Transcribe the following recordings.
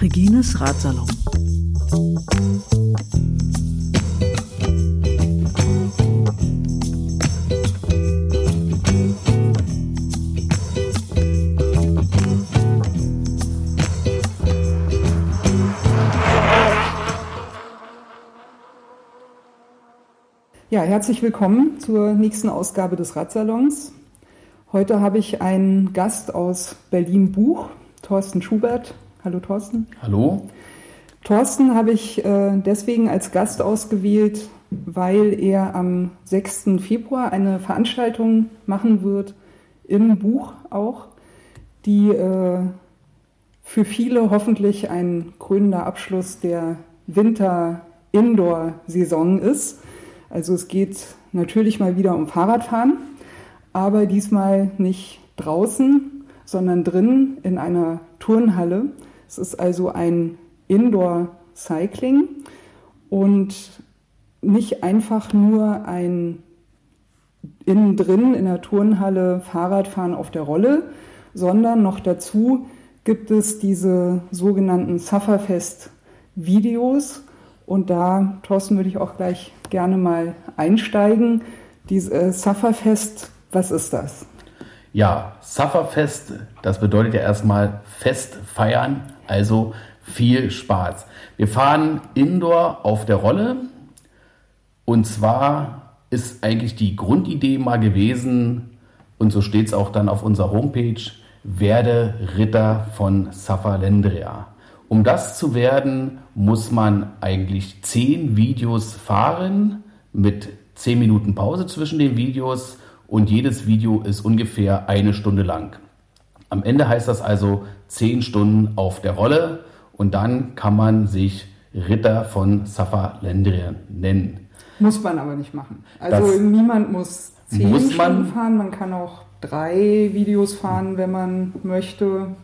Regines Ratsalon. Ja, herzlich willkommen zur nächsten Ausgabe des Radsalons. Heute habe ich einen Gast aus Berlin-Buch, Thorsten Schubert. Hallo Thorsten. Hallo. Thorsten habe ich äh, deswegen als Gast ausgewählt, weil er am 6. Februar eine Veranstaltung machen wird, im Buch auch, die äh, für viele hoffentlich ein krönender Abschluss der Winter-Indoor-Saison ist. Also es geht natürlich mal wieder um Fahrradfahren, aber diesmal nicht draußen, sondern drin in einer Turnhalle. Es ist also ein Indoor-Cycling und nicht einfach nur ein innen drin in der Turnhalle Fahrradfahren auf der Rolle, sondern noch dazu gibt es diese sogenannten Sufferfest-Videos. Und da, Thorsten, würde ich auch gleich gerne mal einsteigen. Dieses äh, Sufferfest, was ist das? Ja, Sufferfest, das bedeutet ja erstmal Fest feiern, also viel Spaß. Wir fahren indoor auf der Rolle und zwar ist eigentlich die Grundidee mal gewesen, und so steht es auch dann auf unserer Homepage, werde Ritter von Safalendria. Um das zu werden, muss man eigentlich zehn Videos fahren mit zehn Minuten Pause zwischen den Videos und jedes Video ist ungefähr eine Stunde lang. Am Ende heißt das also zehn Stunden auf der Rolle und dann kann man sich Ritter von Safalendria nennen. Muss man aber nicht machen. Also das niemand muss zehn muss Stunden fahren, man kann auch drei Videos fahren, wenn man möchte.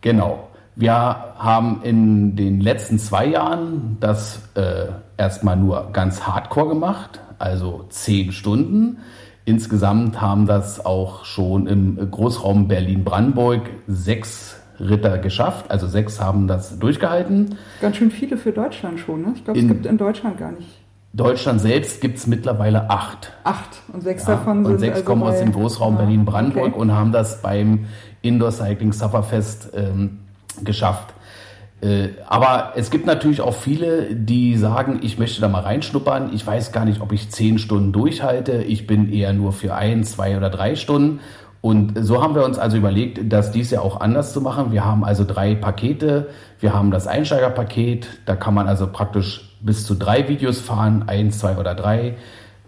Genau. Wir haben in den letzten zwei Jahren das äh, erstmal nur ganz hardcore gemacht, also zehn Stunden. Insgesamt haben das auch schon im Großraum Berlin-Brandenburg sechs Ritter geschafft, also sechs haben das durchgehalten. Ganz schön viele für Deutschland schon, ne? Ich glaube, es gibt in Deutschland gar nicht. Deutschland selbst gibt es mittlerweile acht. Acht und sechs ja, davon sind. Und sechs also kommen aus dem Großraum ja, Berlin-Brandenburg okay. und haben das beim Indoor Cycling Sufferfest ähm, geschafft. Äh, aber es gibt natürlich auch viele, die sagen, ich möchte da mal reinschnuppern. Ich weiß gar nicht, ob ich zehn Stunden durchhalte. Ich bin eher nur für ein, zwei oder drei Stunden. Und so haben wir uns also überlegt, das dies ja auch anders zu machen. Wir haben also drei Pakete. Wir haben das Einsteigerpaket. Da kann man also praktisch bis zu drei Videos fahren. Eins, zwei oder drei.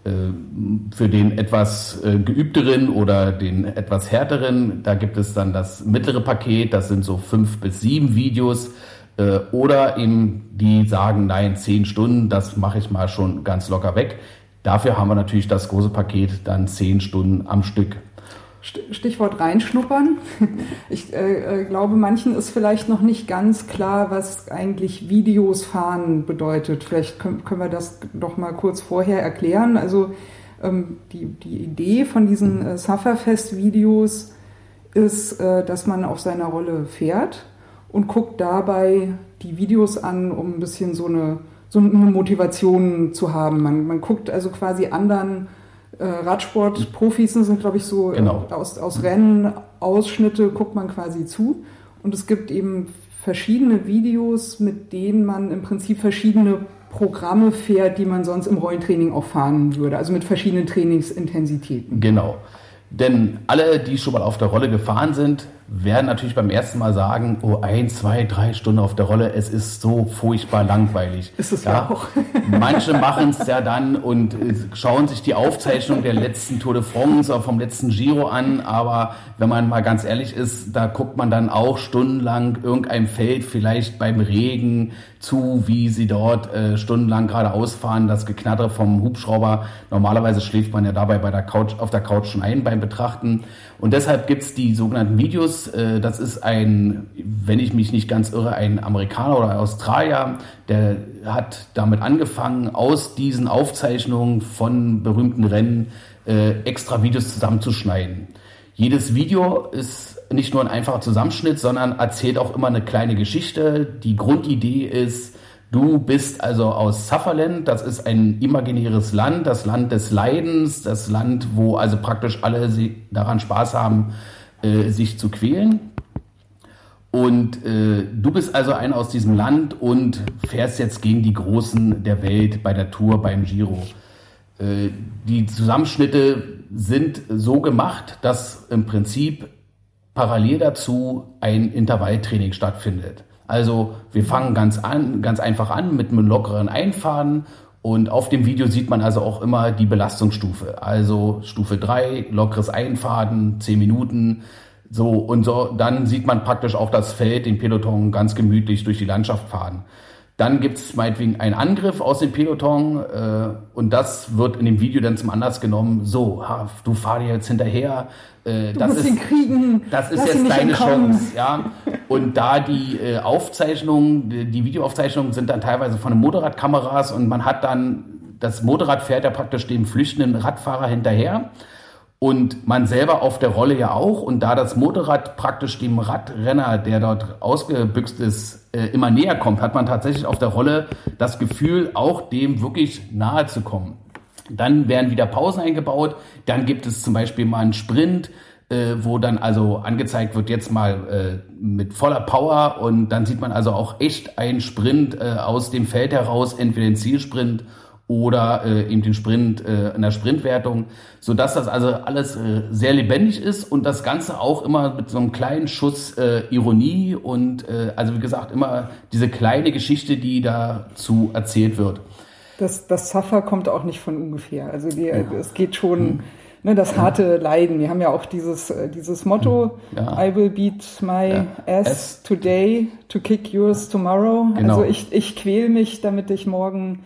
Äh, für den etwas äh, geübteren oder den etwas härteren, da gibt es dann das mittlere Paket, das sind so fünf bis sieben Videos. Äh, oder eben die sagen, nein, zehn Stunden, das mache ich mal schon ganz locker weg. Dafür haben wir natürlich das große Paket dann zehn Stunden am Stück. Stichwort reinschnuppern. Ich äh, äh, glaube, manchen ist vielleicht noch nicht ganz klar, was eigentlich Videos fahren bedeutet. Vielleicht können, wir das doch mal kurz vorher erklären. Also ähm, die, die Idee von diesen äh, Sufferfest-Videos ist, äh, dass man auf seiner Rolle fährt und guckt dabei die Videos an, um ein bisschen so eine, so eine Motivation zu haben. Man, man guckt also quasi anderen äh, Radsportprofis sind, glaube ich, so äh, genau. aus, aus Rennen, Ausschnitte guckt man quasi zu. Und es gibt eben verschiedene Videos, mit denen man im Prinzip verschiedene Programme fährt, die man sonst im Rollentraining auch fahren würde, also mit verschiedenen Trainingsintensitäten. Genau. Denn alle, die schon mal auf der Rolle gefahren sind, werden natürlich beim ersten Mal sagen, oh, ein, zwei, drei Stunden auf der Rolle, es ist so furchtbar langweilig. Ist es ja, ja auch. Manche machen es ja dann und äh, schauen sich die Aufzeichnung der letzten Tour de France oder vom letzten Giro an, aber wenn man mal ganz ehrlich ist, da guckt man dann auch stundenlang irgendein Feld, vielleicht beim Regen, zu, wie sie dort äh, stundenlang gerade ausfahren, das Geknatter vom Hubschrauber. Normalerweise schläft man ja dabei bei der Couch, auf der Couch schon ein beim Betrachten. Und deshalb gibt's die sogenannten Videos. Äh, das ist ein, wenn ich mich nicht ganz irre, ein Amerikaner oder Australier, der hat damit angefangen, aus diesen Aufzeichnungen von berühmten Rennen äh, extra Videos zusammenzuschneiden. Jedes Video ist nicht nur ein einfacher Zusammenschnitt, sondern erzählt auch immer eine kleine Geschichte. Die Grundidee ist, du bist also aus Sutherland, das ist ein imaginäres Land, das Land des Leidens, das Land, wo also praktisch alle daran Spaß haben, äh, sich zu quälen. Und äh, du bist also einer aus diesem Land und fährst jetzt gegen die Großen der Welt bei der Tour, beim Giro. Äh, die Zusammenschnitte sind so gemacht, dass im Prinzip parallel dazu ein Intervalltraining stattfindet. Also wir fangen ganz an, ganz einfach an mit einem lockeren Einfahren und auf dem Video sieht man also auch immer die Belastungsstufe. Also Stufe 3, lockeres Einfahren, 10 Minuten, so, und so, dann sieht man praktisch auch das Feld, den Peloton ganz gemütlich durch die Landschaft fahren. Dann gibt es meinetwegen einen Angriff aus dem Peloton äh, und das wird in dem Video dann zum Anlass genommen, so, ha, du fahr dir jetzt hinterher, äh, du das musst ist, ihn kriegen, das ist jetzt deine entkommen. Chance. Ja? Und da die äh, Aufzeichnungen, die, die Videoaufzeichnungen sind dann teilweise von den Motorradkameras und man hat dann, das Motorrad fährt ja praktisch dem flüchtenden Radfahrer hinterher und man selber auf der Rolle ja auch. Und da das Motorrad praktisch dem Radrenner, der dort ausgebüxt ist, äh, immer näher kommt, hat man tatsächlich auf der Rolle das Gefühl, auch dem wirklich nahe zu kommen. Dann werden wieder Pausen eingebaut. Dann gibt es zum Beispiel mal einen Sprint, äh, wo dann also angezeigt wird, jetzt mal äh, mit voller Power. Und dann sieht man also auch echt einen Sprint äh, aus dem Feld heraus, entweder den Zielsprint oder äh, eben den Sprint äh, in der Sprintwertung, so dass das also alles äh, sehr lebendig ist und das Ganze auch immer mit so einem kleinen Schuss äh, Ironie und äh, also wie gesagt immer diese kleine Geschichte, die dazu erzählt wird. Das, das Suffer kommt auch nicht von ungefähr. Also die, ja. es geht schon hm. ne, das harte Leiden. Wir haben ja auch dieses äh, dieses Motto: hm. ja. I will beat my ja. ass today to kick yours tomorrow. Genau. Also ich ich quäl mich, damit ich morgen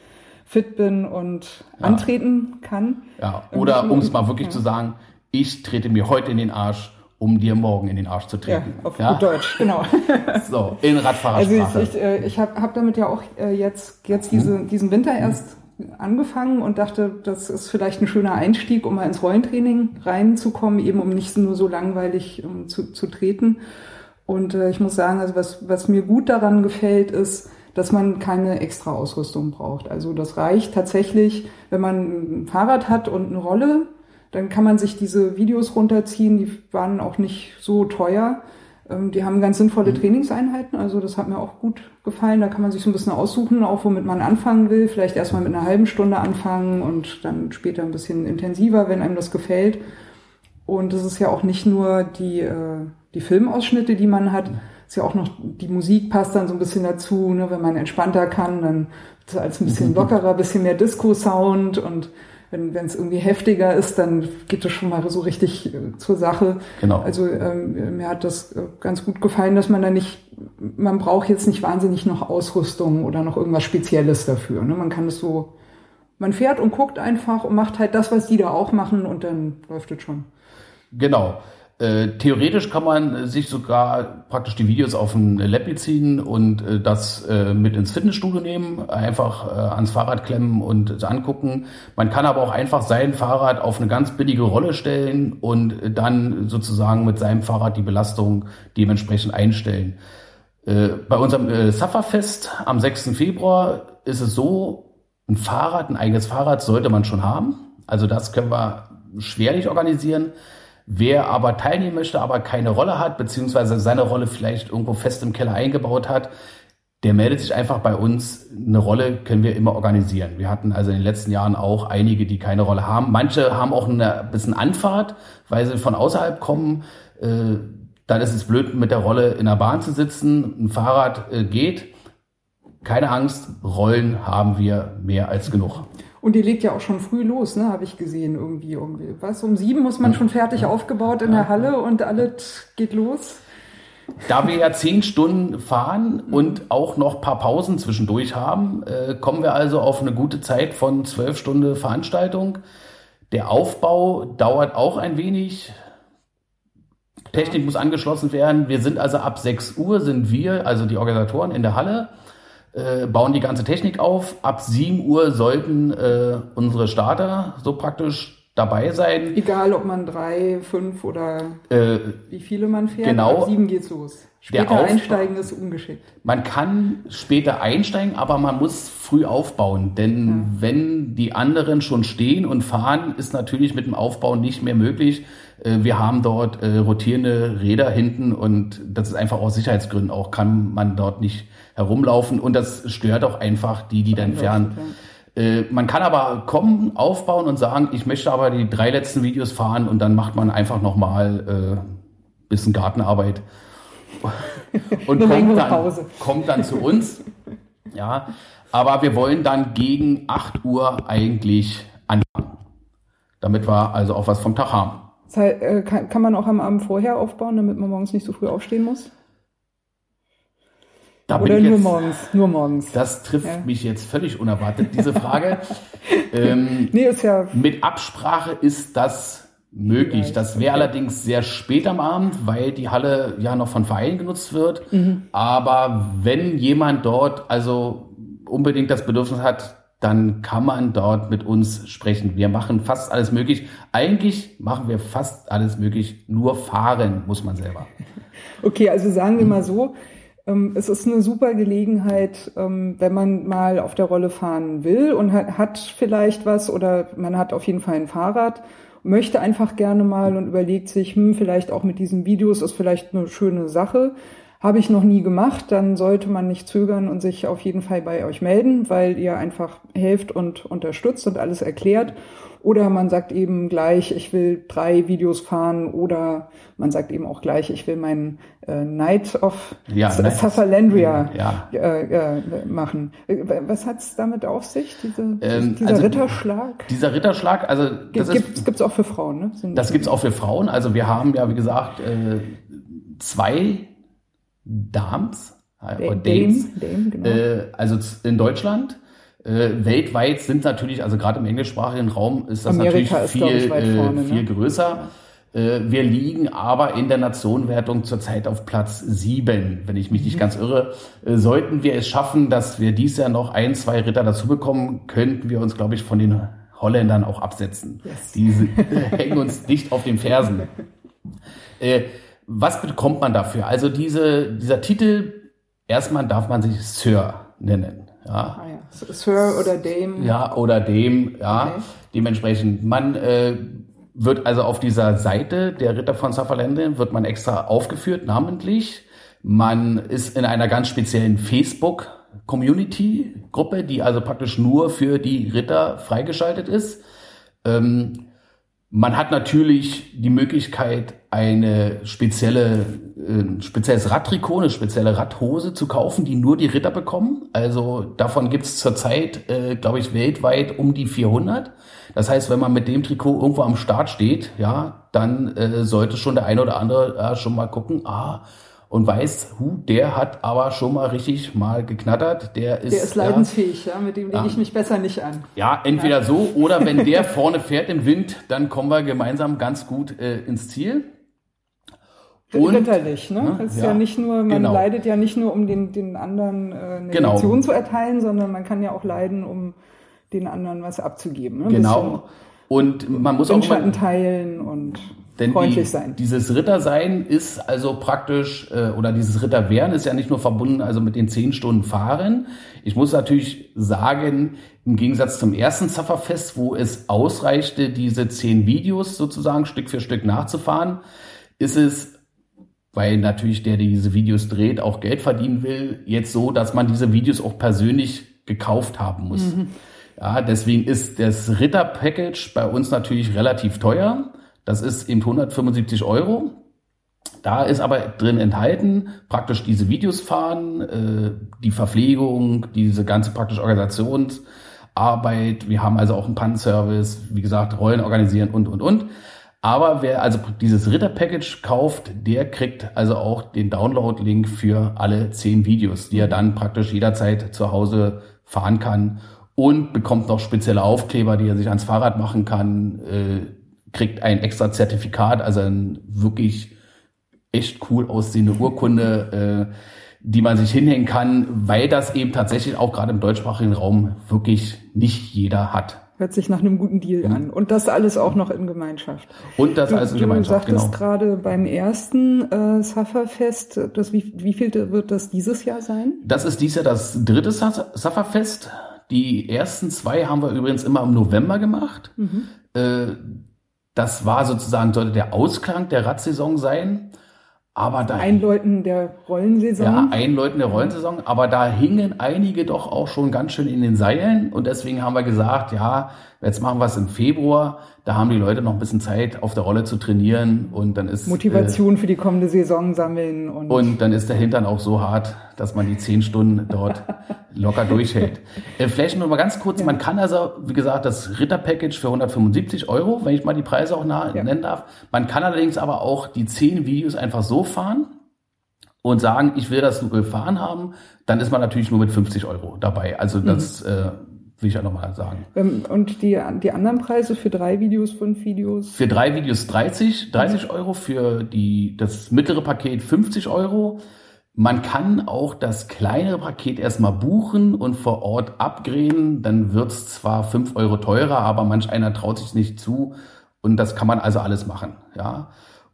fit bin und ja. antreten kann. Ja, oder um es mal wirklich ja. zu sagen, ich trete mir heute in den Arsch, um dir morgen in den Arsch zu treten. Ja, auf ja? gut Deutsch, genau. so, in Radfahrersprache. Also ich, ich, äh, ich habe hab damit ja auch äh, jetzt, jetzt diese, mhm. diesen Winter erst angefangen und dachte, das ist vielleicht ein schöner Einstieg, um mal ins Rollentraining reinzukommen, eben um nicht nur so langweilig um, zu, zu treten. Und äh, ich muss sagen, also was, was mir gut daran gefällt, ist, dass man keine extra Ausrüstung braucht. Also das reicht tatsächlich, wenn man ein Fahrrad hat und eine Rolle, dann kann man sich diese Videos runterziehen, die waren auch nicht so teuer. Ähm, die haben ganz sinnvolle mhm. Trainingseinheiten, also das hat mir auch gut gefallen. Da kann man sich so ein bisschen aussuchen, auch womit man anfangen will. Vielleicht erstmal mit einer halben Stunde anfangen und dann später ein bisschen intensiver, wenn einem das gefällt. Und es ist ja auch nicht nur die, äh, die Filmausschnitte, die man hat, ist ja auch noch, die Musik passt dann so ein bisschen dazu, ne? wenn man entspannter kann, dann ist es als ein bisschen lockerer, bisschen mehr Disco-Sound und wenn es irgendwie heftiger ist, dann geht das schon mal so richtig äh, zur Sache. Genau. Also ähm, mir hat das äh, ganz gut gefallen, dass man da nicht, man braucht jetzt nicht wahnsinnig noch Ausrüstung oder noch irgendwas Spezielles dafür. Ne? Man kann es so, man fährt und guckt einfach und macht halt das, was die da auch machen und dann läuft es schon. Genau. Äh, theoretisch kann man sich sogar praktisch die Videos auf ein Lappi ziehen und äh, das äh, mit ins Fitnessstudio nehmen, einfach äh, ans Fahrrad klemmen und angucken. Man kann aber auch einfach sein Fahrrad auf eine ganz billige Rolle stellen und dann sozusagen mit seinem Fahrrad die Belastung dementsprechend einstellen. Äh, bei unserem äh, Sufferfest am 6. Februar ist es so, ein Fahrrad, ein eigenes Fahrrad sollte man schon haben. Also das können wir schwerlich organisieren. Wer aber teilnehmen möchte, aber keine Rolle hat, beziehungsweise seine Rolle vielleicht irgendwo fest im Keller eingebaut hat, der meldet sich einfach bei uns. Eine Rolle können wir immer organisieren. Wir hatten also in den letzten Jahren auch einige, die keine Rolle haben. Manche haben auch eine bisschen Anfahrt, weil sie von außerhalb kommen. Äh, dann ist es blöd, mit der Rolle in der Bahn zu sitzen. Ein Fahrrad äh, geht. Keine Angst, Rollen haben wir mehr als genug. Und die legt ja auch schon früh los, ne, habe ich gesehen irgendwie. Um, was, um sieben muss man schon fertig aufgebaut in der Halle und alles geht los. Da wir ja zehn Stunden fahren und auch noch paar Pausen zwischendurch haben, äh, kommen wir also auf eine gute Zeit von zwölf Stunden Veranstaltung. Der Aufbau dauert auch ein wenig. Technik muss angeschlossen werden. Wir sind also ab 6 Uhr sind wir, also die Organisatoren in der Halle äh, bauen die ganze Technik auf. Ab 7 Uhr sollten äh, unsere Starter so praktisch dabei sein. Egal, ob man drei, fünf oder Äh, wie viele man fährt. genau. Ab sieben geht's los. Später einsteigen ist ungeschickt. Man kann später einsteigen, aber man muss früh aufbauen, denn wenn die anderen schon stehen und fahren, ist natürlich mit dem Aufbau nicht mehr möglich. Äh, Wir haben dort äh, rotierende Räder hinten und das ist einfach aus Sicherheitsgründen auch, kann man dort nicht herumlaufen und das stört auch einfach die, die dann fahren. Äh, Man kann aber kommen, aufbauen und sagen, ich möchte aber die drei letzten Videos fahren und dann macht man einfach nochmal äh, bisschen Gartenarbeit und kommt dann, kommt dann zu uns. Ja, aber wir wollen dann gegen 8 Uhr eigentlich anfangen, damit wir also auch was vom Tag haben. Das heißt, äh, kann, kann man auch am Abend vorher aufbauen, damit man morgens nicht so früh aufstehen muss? Da Oder nur jetzt, morgens? Nur morgens. Das trifft Ja. mich jetzt völlig unerwartet, diese Frage. ähm, Nee, ist ja Mit Absprache ist das möglich. Ja, Das okay. wäre allerdings sehr spät am Abend, weil die Halle ja noch von Vereinen genutzt wird. Mhm. Aber wenn jemand dort also unbedingt das Bedürfnis hat, dann kann man dort mit uns sprechen. Wir machen fast alles möglich. Eigentlich machen wir fast alles möglich. Nur fahren muss man selber. Okay, also sagen wir mal so, es ist eine super Gelegenheit, ähm, wenn man mal auf der Rolle fahren will und hat, hat vielleicht was oder man hat auf jeden Fall ein Fahrrad, möchte einfach gerne mal und überlegt sich, hm, vielleicht auch mit diesen Videos ist vielleicht eine schöne Sache. Habe ich noch nie gemacht, dann sollte man nicht zögern und sich auf jeden Fall bei euch melden, weil ihr einfach helft und unterstützt und alles erklärt. Oder man sagt eben gleich, ich will drei Videos fahren oder man sagt eben auch gleich, ich will meinen äh, Night of Ja, Sutherlandria Ja. äh, äh, machen. Äh, Was hat's damit auf sich, diese, Ähm, dieser also- Ritterschlag? Dieser Ritterschlag, also das Gibt, gibt's, auch für Frauen, ne? Sind- Das gibt's auch für Frauen. Also wir haben ja, wie gesagt, äh, zwei Dams, äh, Dame, Dames, Dame, genau. äh, also in Deutschland. Äh, weltweit sind natürlich, also gerade im englischsprachigen Raum ist das Amerika natürlich ist, glaub ich, viel, äh, vorne, ne? viel größer. Äh, wir liegen aber in der Nationenwertung zurzeit auf Platz sieben, wenn ich mich Mhm. nicht ganz irre. Äh, sollten wir es schaffen, dass wir dies Jahr noch ein, zwei Ritter dazu bekommen, könnten wir uns, glaube ich, von den Holländern auch absetzen. Yes. Die hängen uns dicht auf den Fersen. Äh, was bekommt man dafür? Also diese, dieser Titel, erstmal darf man sich Sir nennen. Ja, ah, ja. Sir oder Dame. ja oder dem, ja. Okay. Dementsprechend, man äh, wird also auf dieser Seite der Ritter von Sutherland wird man extra aufgeführt, namentlich. Man ist in einer ganz speziellen Facebook-Community-Gruppe, die also praktisch nur für die Ritter freigeschaltet ist. Ähm, man hat natürlich die Möglichkeit, eine spezielle, äh, ein spezielles Radtrikot, eine spezielle Radhose zu kaufen, die nur die Ritter bekommen. Also davon gibt es zurzeit, äh, glaube ich, weltweit um die 400. Das heißt, wenn man mit dem Trikot irgendwo am Start steht, ja, dann äh, sollte schon der eine oder andere äh, schon mal gucken, ah, und weiß, hu, der hat aber schon mal richtig mal geknattert. Der ist, Der ist ja, leidensfähig, ja, mit dem lege Ja. ich mich besser nicht an. ja, entweder so oder wenn der vorne fährt im Wind, dann kommen wir gemeinsam ganz gut äh, ins Ziel. Und- Ritterlich, ne? Ne? Es ist Ja, ja, nicht nur, man genau. leidet ja nicht nur, um den, den anderen äh, eine Genau. Lektion zu erteilen, sondern man kann ja auch leiden, um den anderen was abzugeben. Ne? Genau. Und man muss auch immer, teilen und denn freundlich die, sein. dieses Rittersein ist also praktisch, äh, oder dieses Ritterwerden ist ja nicht nur verbunden also mit den zehn Stunden Fahren. Ich muss natürlich sagen, im Gegensatz zum ersten Zafferfest, wo es ausreichte, diese zehn Videos sozusagen Stück für Stück nachzufahren, ist es weil natürlich der, der diese Videos dreht, auch Geld verdienen will, jetzt so, dass man diese Videos auch persönlich gekauft haben muss. Ja, deswegen ist das Ritter-Package bei uns natürlich relativ teuer. Das ist eben 175 Euro. Da ist aber drin enthalten, praktisch diese Videos fahren, äh, die Verpflegung, diese ganze praktische Organisationsarbeit. Wir haben also auch einen Pannenservice, wie gesagt, Rollen organisieren und, und, und. Aber wer also dieses Ritter-Package kauft, der kriegt also auch den Download-Link für alle zehn Videos, die er dann praktisch jederzeit zu Hause fahren kann und bekommt noch spezielle Aufkleber, die er sich ans Fahrrad machen kann, äh, kriegt ein extra Zertifikat, also ein wirklich echt cool aussehende Urkunde, äh, die man sich hinhängen kann, weil das eben tatsächlich auch gerade im deutschsprachigen Raum wirklich nicht jeder hat. Hört sich nach einem guten Deal Mhm. an. Und das alles auch noch in Gemeinschaft. Und das Du, alles in du Gemeinschaft, sagtest genau. gerade beim ersten äh, Safferfest, das wie, wie viel wird das dieses Jahr sein? Das ist dies Jahr das dritte Safferfest. Die ersten zwei haben wir übrigens immer im November gemacht. Äh, Das war sozusagen, sollte der Ausklang der Radsaison sein. Aber da Einläuten der Rollensaison. Ja, Einläuten der Rollensaison, aber da hingen einige doch auch schon ganz schön in den Seilen und deswegen haben wir gesagt, ja, jetzt machen wir es im Februar, da haben die Leute noch ein bisschen Zeit, auf der Rolle zu trainieren und dann ist Motivation für die kommende Saison sammeln und, Äh, und dann ist der Hintern auch so hart, dass man die zehn Stunden dort locker durchhält. Äh, vielleicht nur mal ganz kurz, man kann also, wie gesagt, das Ritter-Package für 175 Euro, wenn ich mal die Preise auch Ja. nennen darf. Man kann allerdings aber auch die zehn Videos einfach so fahren und sagen, ich will das gefahren haben, dann ist man natürlich nur mit 50 Euro dabei. Also das äh, will ich ja nochmal sagen. ähm, und die, die anderen Preise für drei Videos, fünf Videos. Für drei Videos 30, 30 Euro, für die, das mittlere Paket 50 Euro. Man kann auch das kleinere Paket erstmal buchen und vor Ort upgraden. Dann wird's zwar 5 Euro teurer, aber manch einer traut sich nicht zu. Und das kann man also alles machen. Ja.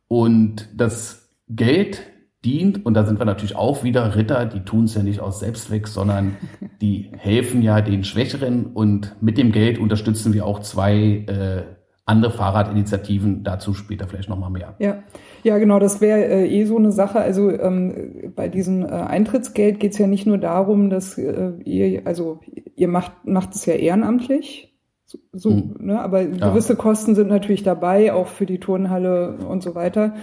Und das Geld dient, und da sind wir natürlich auch wieder Ritter, die tun es ja nicht aus Selbstzweck, sondern die helfen ja den Schwächeren und mit dem Geld unterstützen wir auch zwei äh, andere Fahrradinitiativen, dazu später vielleicht nochmal mehr. Ja, ja, genau, das wäre äh, eh so eine Sache. Also ähm, bei diesem äh, Eintrittsgeld geht es ja nicht nur darum, dass äh, ihr, also ihr macht, macht es ja ehrenamtlich. So, so Mhm. ne? aber Ja. gewisse Kosten sind natürlich dabei, auch für die Turnhalle und so weiter.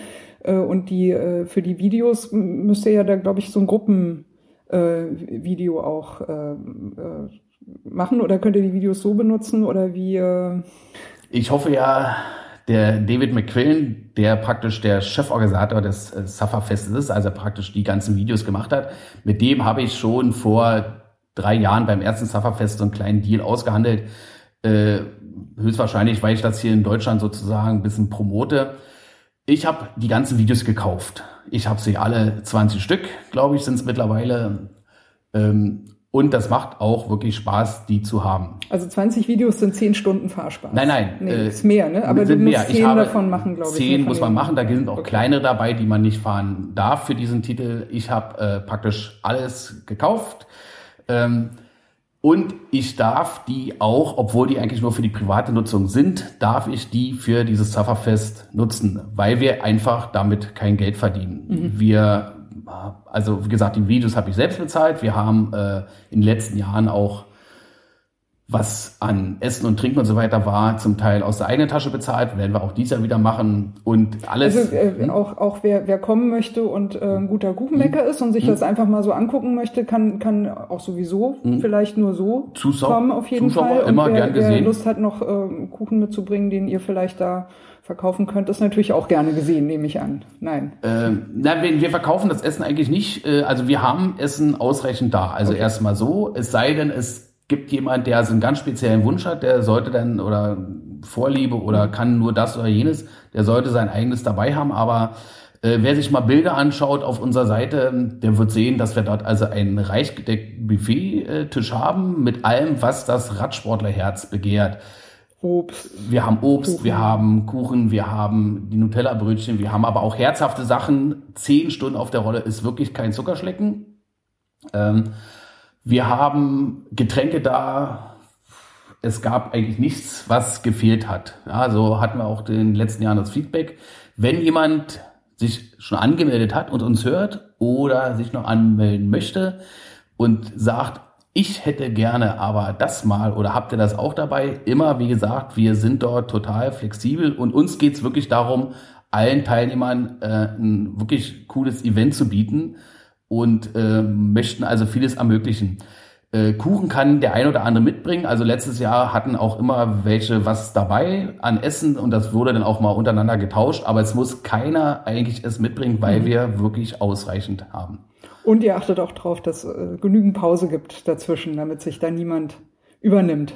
Äh, und die äh, für die Videos m- müsst ihr ja da, glaube ich, so ein Gruppenvideo äh, auch äh, äh, machen oder könnt ihr die Videos so benutzen oder wie Ich hoffe ja, der David McQuillan, der praktisch der Cheforganisator des äh, Sufferfestes ist, also praktisch die ganzen Videos gemacht hat, mit dem habe ich schon vor drei Jahren beim ersten Sufferfest so einen kleinen Deal ausgehandelt. Äh, höchstwahrscheinlich, weil ich das hier in Deutschland sozusagen ein bisschen promote. Ich habe die ganzen Videos gekauft. Ich habe sie alle 20 Stück, glaube ich, sind es mittlerweile. Ähm, und das macht auch wirklich Spaß, die zu haben. Also 20 Videos sind 10 Stunden Fahrspaß. Nein, nein, Nee, äh, ist mehr, ne? Aber du musst mehr. Ich 10 habe davon machen, glaube ich. Zehn ne, muss man machen, da sind auch Okay. kleinere dabei, die man nicht fahren darf für diesen Titel. Ich habe äh, praktisch alles gekauft. Ähm, und ich darf die auch, obwohl die eigentlich nur für die private Nutzung sind, darf ich die für dieses Sufferfest nutzen, weil wir einfach damit kein Geld verdienen. Mhm. Wir, also wie gesagt, die Videos habe ich selbst bezahlt. Wir haben äh, in den letzten Jahren auch was an Essen und Trinken und so weiter war, zum Teil aus der eigenen Tasche bezahlt, werden wir auch dieses Jahr wieder machen und alles. Also äh, Hm? auch, auch wer, wer kommen möchte und äh, ein guter Kuchenbäcker ist und sich das einfach mal so angucken möchte, kann, kann auch sowieso vielleicht nur so Zuschau- kommen auf jeden Zuschauer Fall. Und immer wer, gern wer gesehen. Lust hat, noch ähm, Kuchen mitzubringen, den ihr vielleicht da verkaufen könnt, ist natürlich auch gerne gesehen, nehme ich an. Nein. Ähm, na, wir, verkaufen das Essen eigentlich nicht. Äh, also wir haben Essen ausreichend da. Also erstmal so. Es sei denn, es gibt jemand, der so einen ganz speziellen Wunsch hat, der sollte dann oder Vorliebe oder kann nur das oder jenes, der sollte sein eigenes dabei haben. Aber äh, wer sich mal Bilder anschaut auf unserer Seite, der wird sehen, dass wir dort also einen reich gedeckten Buffet-Tisch haben mit allem, was das Radsportlerherz begehrt. Obst. Wir haben Obst, Kuchen. wir haben Kuchen, wir haben die Nutella-Brötchen, wir haben aber auch herzhafte Sachen. Zehn Stunden auf der Rolle ist wirklich kein Zuckerschlecken. Ähm, wir haben Getränke da. Es gab eigentlich nichts, was gefehlt hat. Ja, so hatten wir auch in den letzten Jahren das Feedback. Wenn jemand sich schon angemeldet hat und uns hört oder sich noch anmelden möchte und sagt, ich hätte gerne aber das mal oder habt ihr das auch dabei? Immer, wie gesagt, wir sind dort total flexibel und uns geht's wirklich darum, allen Teilnehmern äh, ein wirklich cooles Event zu bieten und äh, möchten also vieles ermöglichen. Äh, Kuchen kann der ein oder andere mitbringen. Also letztes Jahr hatten auch immer welche was dabei an Essen und das wurde dann auch mal untereinander getauscht. Aber es muss keiner eigentlich es mitbringen, weil wir wirklich ausreichend haben. Und ihr achtet auch drauf, dass äh, genügend Pause gibt dazwischen, damit sich da niemand übernimmt.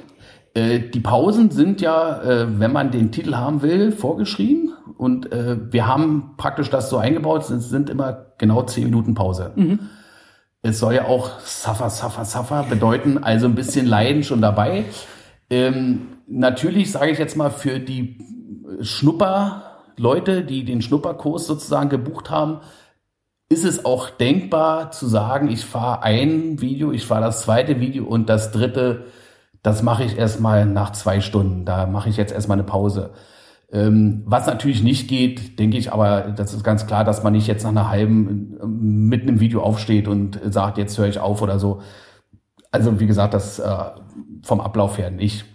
Äh, die Pausen sind ja, äh, wenn man den Titel haben will, vorgeschrieben. Und äh, wir haben praktisch das so eingebaut, es sind immer genau zehn Minuten Pause. Es soll ja auch Suffer, Suffer, Suffer bedeuten, also ein bisschen Leiden schon dabei. Ähm, natürlich sage ich jetzt mal für die Schnupperleute, die den Schnupperkurs sozusagen gebucht haben, ist es auch denkbar zu sagen, ich fahre ein Video, ich fahre das zweite Video und das dritte, das mache ich erstmal nach zwei Stunden. Da mache ich jetzt erstmal eine Pause. Ähm, was natürlich nicht geht, denke ich, aber das ist ganz klar, dass man nicht jetzt nach einer halben ähm, mitten im Video aufsteht und sagt, jetzt höre ich auf oder so. Also wie gesagt, das äh, vom Ablauf her nicht.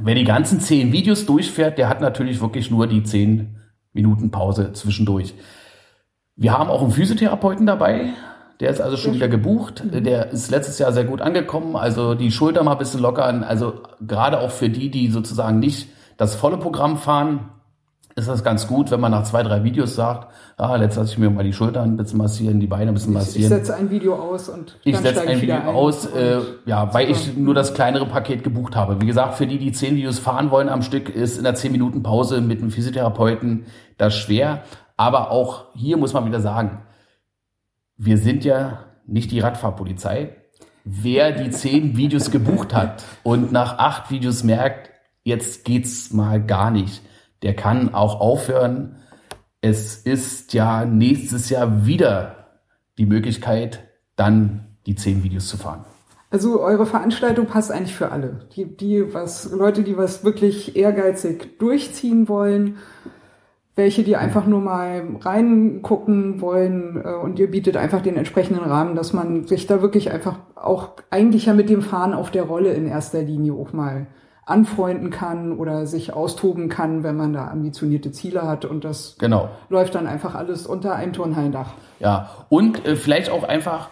Wer die ganzen zehn Videos durchfährt, der hat natürlich wirklich nur die zehn Minuten Pause zwischendurch. Wir haben auch einen Physiotherapeuten dabei. Der ist also schon wieder gebucht. Mhm. Der ist letztes Jahr sehr gut angekommen. Also die Schulter mal ein bisschen lockern. Also gerade auch für die, die sozusagen nicht das volle Programm fahren, ist das ganz gut, wenn man nach zwei, drei Videos sagt, ah, jetzt lasse ich mir mal die Schultern ein bisschen massieren, die Beine ein bisschen massieren. Ich, ich setze ein Video aus und ich setze ein Video ein. aus, äh, ja, weil ich nur das kleinere Paket gebucht habe. Wie gesagt, für die, die zehn Videos fahren wollen am Stück, ist in der zehn Minuten Pause mit einem Physiotherapeuten das schwer. Aber auch hier muss man wieder sagen, wir sind ja nicht die Radfahrpolizei. Wer die zehn Videos gebucht hat und nach acht Videos merkt, jetzt geht's mal gar nicht, der kann auch aufhören. Es ist ja nächstes Jahr wieder die Möglichkeit, dann die zehn Videos zu fahren. Also eure Veranstaltung passt eigentlich für alle. Die, die was, Leute, die was wirklich ehrgeizig durchziehen wollen, welche, die einfach nur mal reingucken wollen äh, und ihr bietet einfach den entsprechenden Rahmen, dass man sich da wirklich einfach auch eigentlich ja mit dem Fahren auf der Rolle in erster Linie auch mal anfreunden kann oder sich austoben kann, wenn man da ambitionierte Ziele hat und das genau. läuft dann einfach alles unter einem Turnhallendach. Ja, und äh, vielleicht auch einfach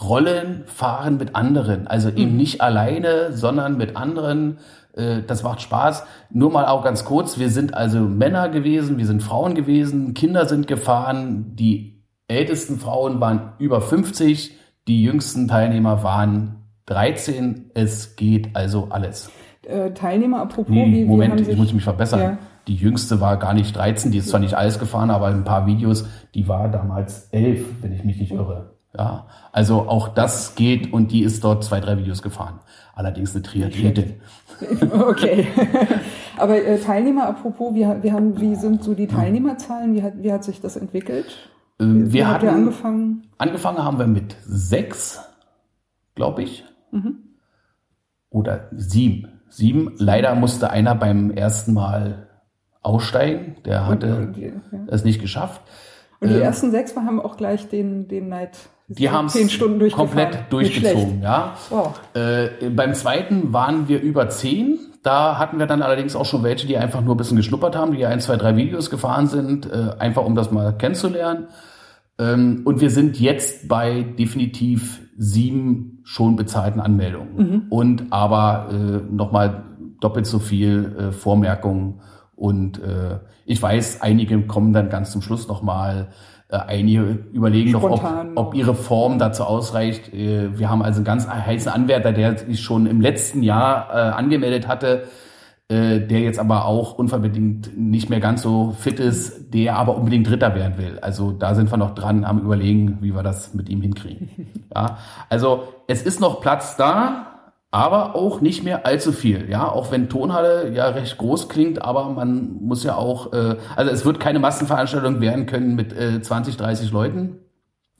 Rollen fahren mit anderen, also eben mhm. nicht alleine, sondern mit anderen. Äh, das macht Spaß. Nur mal auch ganz kurz, wir sind also Männer gewesen, wir sind Frauen gewesen, Kinder sind gefahren, die ältesten Frauen waren über 50, die jüngsten Teilnehmer waren 13. Es geht also alles. Äh, Teilnehmer, apropos, hm, wie, Moment, wie ich muss mich verbessern. Ja. Die jüngste war gar nicht 13, die ist zwar nicht alles gefahren, aber ein paar Videos, die war damals 11, wenn ich mich nicht irre. Ja, also auch das geht und die ist dort zwei, drei Videos gefahren. Allerdings eine Triathletin. Okay. Aber äh, Teilnehmer, apropos, wie, wie, haben, wie sind so die Teilnehmerzahlen? Wie hat, wie hat sich das entwickelt? Äh, wie wir hatten, angefangen? Angefangen haben wir mit sechs, glaube ich. Mhm. Oder sieben. Sieben. Leider musste einer beim ersten Mal aussteigen. Der hatte ja. es nicht geschafft. Und die ähm, ersten sechs haben auch gleich den, den Night die haben es komplett durchgezogen, ja. Wow. Äh, beim zweiten waren wir über zehn. Da hatten wir dann allerdings auch schon welche, die einfach nur ein bisschen geschnuppert haben, die ein, zwei, drei Videos gefahren sind, äh, einfach um das mal kennenzulernen. Ähm, und wir sind jetzt bei definitiv sieben schon bezahlten Anmeldungen. Mhm. Und aber äh, nochmal doppelt so viel äh, Vormerkungen. Und äh, ich weiß, einige kommen dann ganz zum Schluss nochmal. Äh, einige überlegen Spontan noch, ob, ob ihre Form dazu ausreicht. Äh, wir haben also einen ganz heißen Anwärter, der sich schon im letzten Jahr äh, angemeldet hatte, äh, der jetzt aber auch unverbedingt nicht mehr ganz so fit ist, der aber unbedingt Dritter werden will. Also da sind wir noch dran am überlegen, wie wir das mit ihm hinkriegen. Ja, also es ist noch Platz da aber auch nicht mehr allzu viel. Ja, auch wenn Tonhalle ja recht groß klingt, aber man muss ja auch, äh, also es wird keine Massenveranstaltung werden können mit äh, 20, 30 Leuten,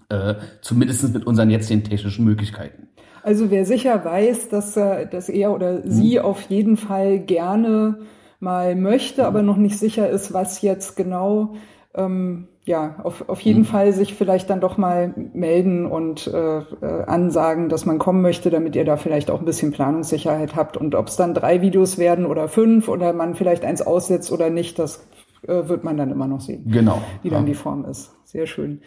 äh, zumindest mit unseren jetzigen technischen Möglichkeiten. Also wer sicher weiß, dass, äh, dass er oder sie hm. auf jeden Fall gerne mal möchte, aber noch nicht sicher ist, was jetzt genau ähm, ja, auf, auf jeden mhm. Fall sich vielleicht dann doch mal melden und äh, äh, ansagen, dass man kommen möchte, damit ihr da vielleicht auch ein bisschen Planungssicherheit habt. Und ob es dann drei Videos werden oder fünf oder man vielleicht eins aussetzt oder nicht, das äh, wird man dann immer noch sehen. Genau. Wie dann ja. die Form ist. Sehr schön.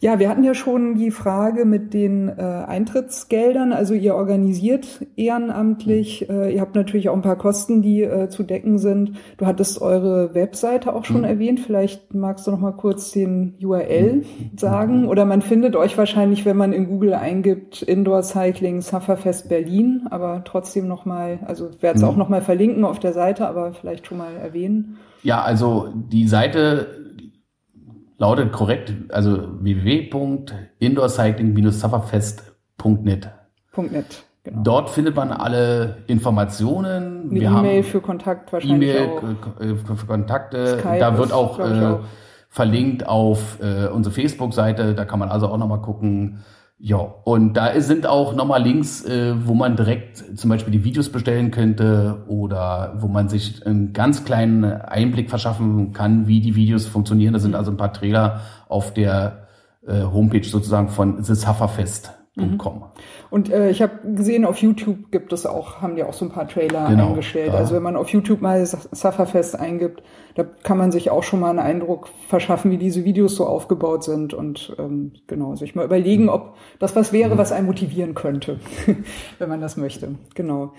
Ja, wir hatten ja schon die Frage mit den äh, Eintrittsgeldern. Also ihr organisiert ehrenamtlich. Äh, ihr habt natürlich auch ein paar Kosten, die äh, zu decken sind. Du hattest eure Webseite auch schon mhm. erwähnt. Vielleicht magst du noch mal kurz den URL mhm. sagen. Oder man findet euch wahrscheinlich, wenn man in Google eingibt, Indoor Cycling Sufferfest Berlin. Aber trotzdem noch mal, also ich werde es mhm. auch noch mal verlinken auf der Seite, aber vielleicht schon mal erwähnen. Ja, also die Seite lautet korrekt, also www.indoorcycling-sufferfest.net. .net, Genau. Dort findet man alle Informationen. Eine E-Mail für Kontakt wahrscheinlich E-Mail äh, für Kontakte. Skype da wird auch, äh, auch, verlinkt auf äh, unsere Facebook-Seite. Da kann man also auch nochmal gucken. Ja, und da sind auch nochmal Links, äh, wo man direkt zum Beispiel die Videos bestellen könnte oder wo man sich einen ganz kleinen Einblick verschaffen kann, wie die Videos funktionieren. Da sind also ein paar Trailer auf der äh, Homepage sozusagen von The Sufferfest. Mhm. Und äh, ich habe gesehen, auf YouTube gibt es auch, haben die auch so ein paar Trailer genau, eingestellt. Ja. Also wenn man auf YouTube mal Sufferfest eingibt, da kann man sich auch schon mal einen Eindruck verschaffen, wie diese Videos so aufgebaut sind und ähm, genau, sich mal überlegen, ob das was wäre, mhm. was einen motivieren könnte, wenn man das möchte. Genau.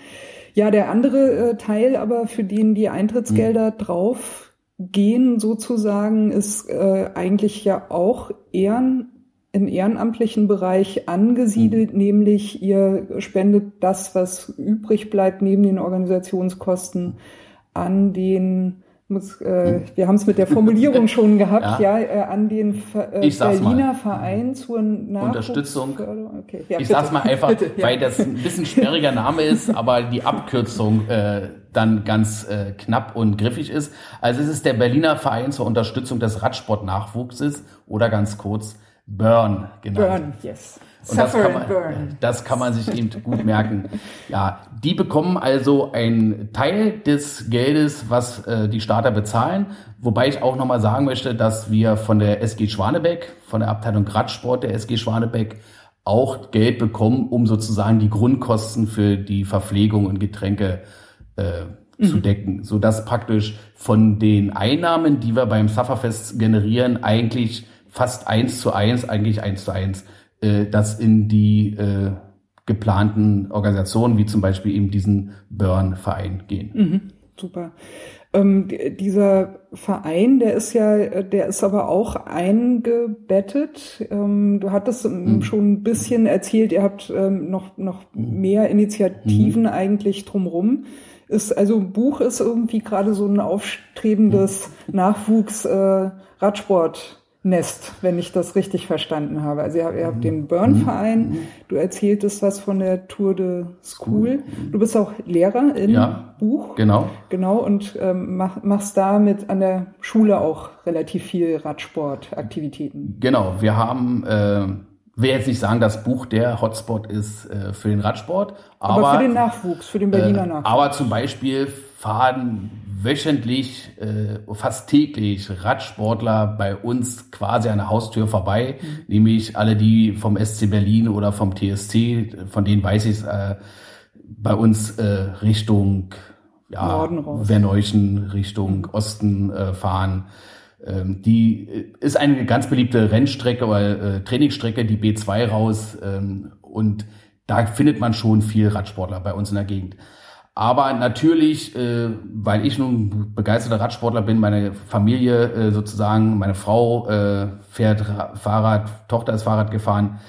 Ja, der andere äh, Teil aber, für den die Eintrittsgelder mhm. drauf gehen sozusagen, ist äh, eigentlich ja auch Ehren im ehrenamtlichen Bereich angesiedelt, mhm. nämlich ihr spendet das, was übrig bleibt neben den Organisationskosten an den muss, äh, wir haben es mit der Formulierung schon gehabt, ja, ja äh, an den äh, Berliner Verein zur Nachwuchs Unterstützung. Okay. Ja, ich bitte. sag's mal einfach, bitte, ja. weil das ein bisschen sperriger Name ist, aber die Abkürzung äh, dann ganz äh, knapp und griffig ist. Also es ist der Berliner Verein zur Unterstützung des Radsportnachwuchses oder ganz kurz Burn genannt. Burn, yes. Und das kann, man, burn. das kann man sich eben gut merken. Ja, die bekommen also einen Teil des Geldes, was äh, die Starter bezahlen. Wobei ich auch nochmal sagen möchte, dass wir von der SG Schwanebeck, von der Abteilung Radsport der SG Schwanebeck, auch Geld bekommen, um sozusagen die Grundkosten für die Verpflegung und Getränke äh, mhm. zu decken, so dass praktisch von den Einnahmen, die wir beim Sufferfest generieren, eigentlich fast eins zu eins, eigentlich eins zu eins, äh, das in die äh, geplanten Organisationen, wie zum Beispiel eben diesen Burn-Verein gehen. Mhm, super. Ähm, dieser Verein, der ist ja, der ist aber auch eingebettet. Ähm, du hattest mhm. schon ein bisschen erzählt, ihr habt ähm, noch, noch mhm. mehr Initiativen mhm. eigentlich drumrum. Ist, also Buch ist irgendwie gerade so ein aufstrebendes mhm. Nachwuchs-Radsport- äh, Nest, wenn ich das richtig verstanden habe. Also ihr habt, ihr habt den Burn-Verein, du erzähltest was von der Tour de School. Du bist auch Lehrer in ja, Buch. Genau. Genau, und ähm, mach, machst da mit an der Schule auch relativ viel Radsportaktivitäten. Genau, wir haben, äh, will jetzt nicht sagen, dass Buch der Hotspot ist äh, für den Radsport. Aber, aber für den Nachwuchs, für den Berliner äh, Nachwuchs. Aber zum Beispiel fahren wöchentlich, äh, fast täglich Radsportler bei uns quasi an der Haustür vorbei, mhm. nämlich alle die vom SC Berlin oder vom TSC, von denen weiß ich es, äh, bei uns äh, Richtung ja, Verneuchen, Richtung mhm. Osten äh, fahren. Ähm, die äh, ist eine ganz beliebte Rennstrecke oder äh, Trainingsstrecke, die B2 raus. Ähm, und da findet man schon viel Radsportler bei uns in der Gegend. Aber natürlich, äh, weil ich nun begeisterter Radsportler bin, meine Familie äh, sozusagen, meine Frau äh, fährt Fahrrad, Tochter ist Fahrrad gefahren.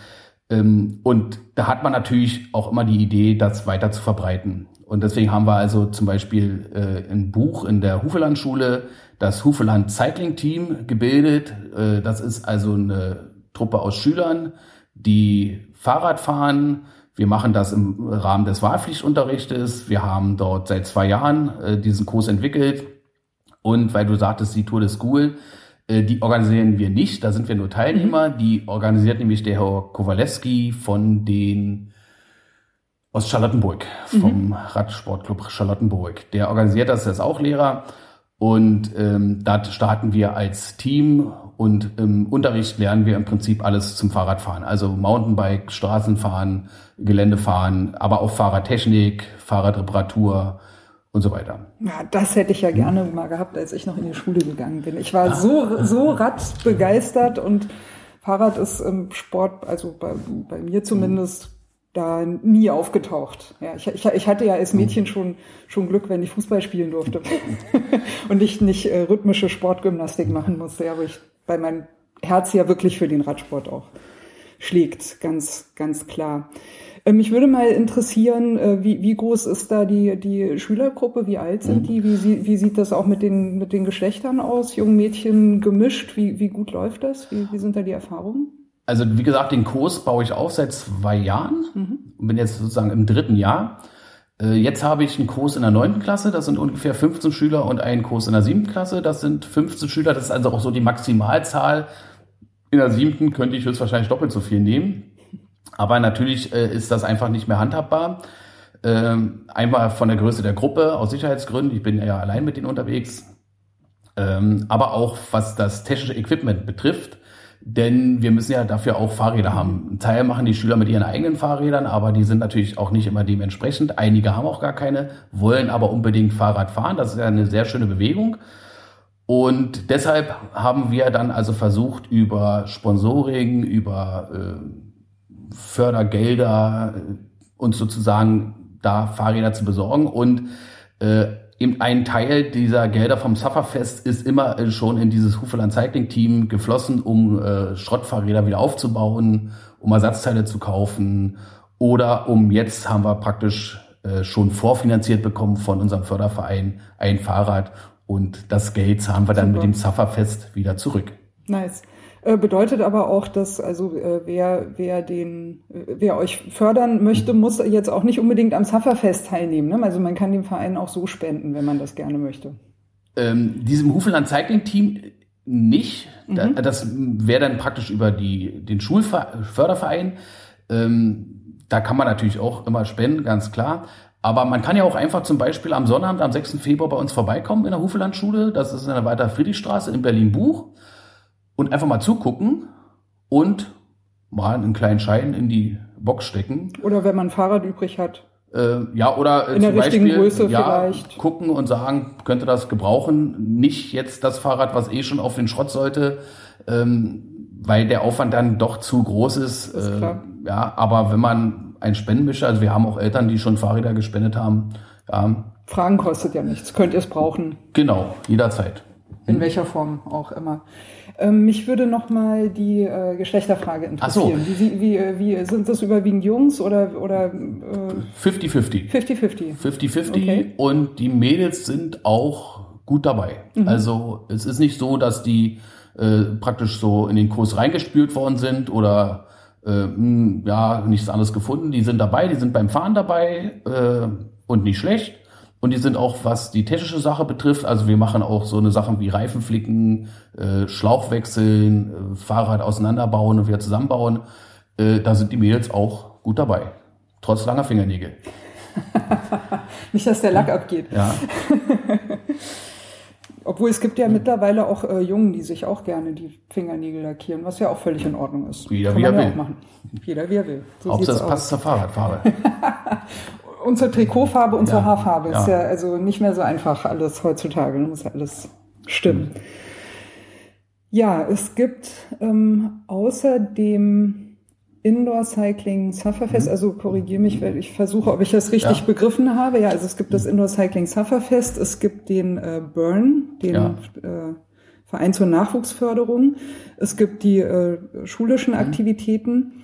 Ähm, und da hat man natürlich auch immer die Idee, das weiter zu verbreiten. Und deswegen haben wir also zum Beispiel äh, ein Buch in der Hufelandschule, das Hufeland Cycling Team gebildet. Äh, das ist also eine Truppe aus Schülern, die Fahrrad fahren, wir machen das im Rahmen des Wahlpflichtunterrichtes. Wir haben dort seit zwei Jahren äh, diesen Kurs entwickelt. Und weil du sagtest, die Tour de School, äh, die organisieren wir nicht, da sind wir nur Teilnehmer. Mhm. Die organisiert nämlich der Herr Kowalewski von den aus Charlottenburg, vom mhm. Radsportclub Charlottenburg. Der organisiert das, der ist auch Lehrer. Und ähm, da starten wir als Team und im Unterricht lernen wir im Prinzip alles zum Fahrradfahren. Also Mountainbike, Straßenfahren, Geländefahren, aber auch Fahrradtechnik, Fahrradreparatur und so weiter. Ja, das hätte ich ja gerne mal gehabt, als ich noch in die Schule gegangen bin. Ich war ah. so, so radbegeistert und Fahrrad ist im Sport, also bei, bei mir zumindest, da nie aufgetaucht. Ja, ich, ich, ich hatte ja als Mädchen schon, schon Glück, wenn ich Fußball spielen durfte und ich nicht äh, rhythmische Sportgymnastik machen musste, aber ich bei meinem Herz ja wirklich für den Radsport auch schlägt, ganz, ganz klar. Äh, mich würde mal interessieren, äh, wie, wie groß ist da die, die Schülergruppe? Wie alt sind die? Wie, wie sieht das auch mit den, mit den Geschlechtern aus? Jungen Mädchen gemischt? Wie, wie gut läuft das? Wie, wie sind da die Erfahrungen? Also wie gesagt, den Kurs baue ich auf seit zwei Jahren mhm. und bin jetzt sozusagen im dritten Jahr. Äh, jetzt habe ich einen Kurs in der neunten Klasse, das sind ungefähr 15 Schüler und einen Kurs in der siebten Klasse, das sind 15 Schüler. Das ist also auch so die Maximalzahl. In der siebten könnte ich höchstwahrscheinlich doppelt so viel nehmen. Aber natürlich äh, ist das einfach nicht mehr handhabbar. Ähm, einmal von der Größe der Gruppe aus Sicherheitsgründen. Ich bin ja allein mit denen unterwegs. Ähm, aber auch was das technische Equipment betrifft. Denn wir müssen ja dafür auch Fahrräder haben. Ein Teil machen die Schüler mit ihren eigenen Fahrrädern, aber die sind natürlich auch nicht immer dementsprechend. Einige haben auch gar keine, wollen aber unbedingt Fahrrad fahren. Das ist ja eine sehr schöne Bewegung. Und deshalb haben wir dann also versucht, über Sponsoring, über äh, Fördergelder äh, uns sozusagen da Fahrräder zu besorgen. Und äh, eben ein Teil dieser Gelder vom Sufferfest ist immer schon in dieses Hufeland Cycling Team geflossen, um äh, Schrottfahrräder wieder aufzubauen, um Ersatzteile zu kaufen oder um jetzt haben wir praktisch äh, schon vorfinanziert bekommen von unserem Förderverein ein Fahrrad und das Geld zahlen wir dann Super. mit dem Sufferfest wieder zurück. Nice. Äh, bedeutet aber auch, dass also äh, wer, wer den, äh, wer euch fördern möchte, muss jetzt auch nicht unbedingt am Sufferfest teilnehmen. Ne? Also man kann dem Verein auch so spenden, wenn man das gerne möchte. Ähm, diesem Hufenland Cycling Team nicht. Mhm. Das wäre dann praktisch über die, den Schulförderverein. Ähm, da kann man natürlich auch immer spenden, ganz klar. Aber man kann ja auch einfach zum Beispiel am Sonnabend, am 6. Februar bei uns vorbeikommen in der Hufelandschule. Das ist in der Weiter Friedrichstraße in Berlin-Buch und einfach mal zugucken und mal einen kleinen Schein in die Box stecken. Oder wenn man ein Fahrrad übrig hat. Äh, ja, oder äh, in der richtigen Beispiel, Größe ja, vielleicht. gucken und sagen, könnte das gebrauchen. Nicht jetzt das Fahrrad, was eh schon auf den Schrott sollte, ähm, weil der Aufwand dann doch zu groß ist. ist äh, ja, aber wenn man ein Spendenmischer, also wir haben auch Eltern, die schon Fahrräder gespendet haben. Ja, Fragen kostet ja nichts. Könnt ihr es brauchen? Genau, jederzeit. In hm. welcher Form auch immer. Ähm, mich würde noch mal die äh, Geschlechterfrage interessieren. Ach so. Wie, wie, äh, wie, sind das überwiegend Jungs oder oder 50-50? 50-50. 50-50 okay. und die Mädels sind auch gut dabei. Mhm. Also es ist nicht so, dass die äh, praktisch so in den Kurs reingespült worden sind oder äh, mh, hm, ja nichts anderes gefunden. Die sind dabei, die sind beim Fahren dabei äh, und nicht schlecht. Und die sind auch, was die technische Sache betrifft, also wir machen auch so eine Sachen wie Reifenflicken, äh, Schlauch wechseln, äh, Fahrrad auseinanderbauen und wieder zusammenbauen. Äh, da sind die Mädels auch gut dabei. Trotz langer Fingernägel. Nicht, dass der Lack abgeht. Ja. Obwohl es gibt ja mittlerweile auch äh, Jungen, die sich auch gerne die Fingernägel lackieren, was ja auch völlig in Ordnung ist. Jeder wie er will. Jeder wie er will. So Hauptsache es passt zur Fahrradfarbe. unsere Trikotfarbe, unsere ja, Haarfarbe ja. ist ja also nicht mehr so einfach alles heutzutage. Muss ja alles stimmen. Ja, es gibt ähm, außer dem Indoor Cycling Sufferfest, mhm. also korrigiere mich, weil ich versuche, ob ich das richtig ja. begriffen habe. Ja, also es gibt das Indoor Cycling Sufferfest, es gibt den äh, Burn, den ja. äh, Verein zur Nachwuchsförderung, es gibt die äh, schulischen mhm. Aktivitäten.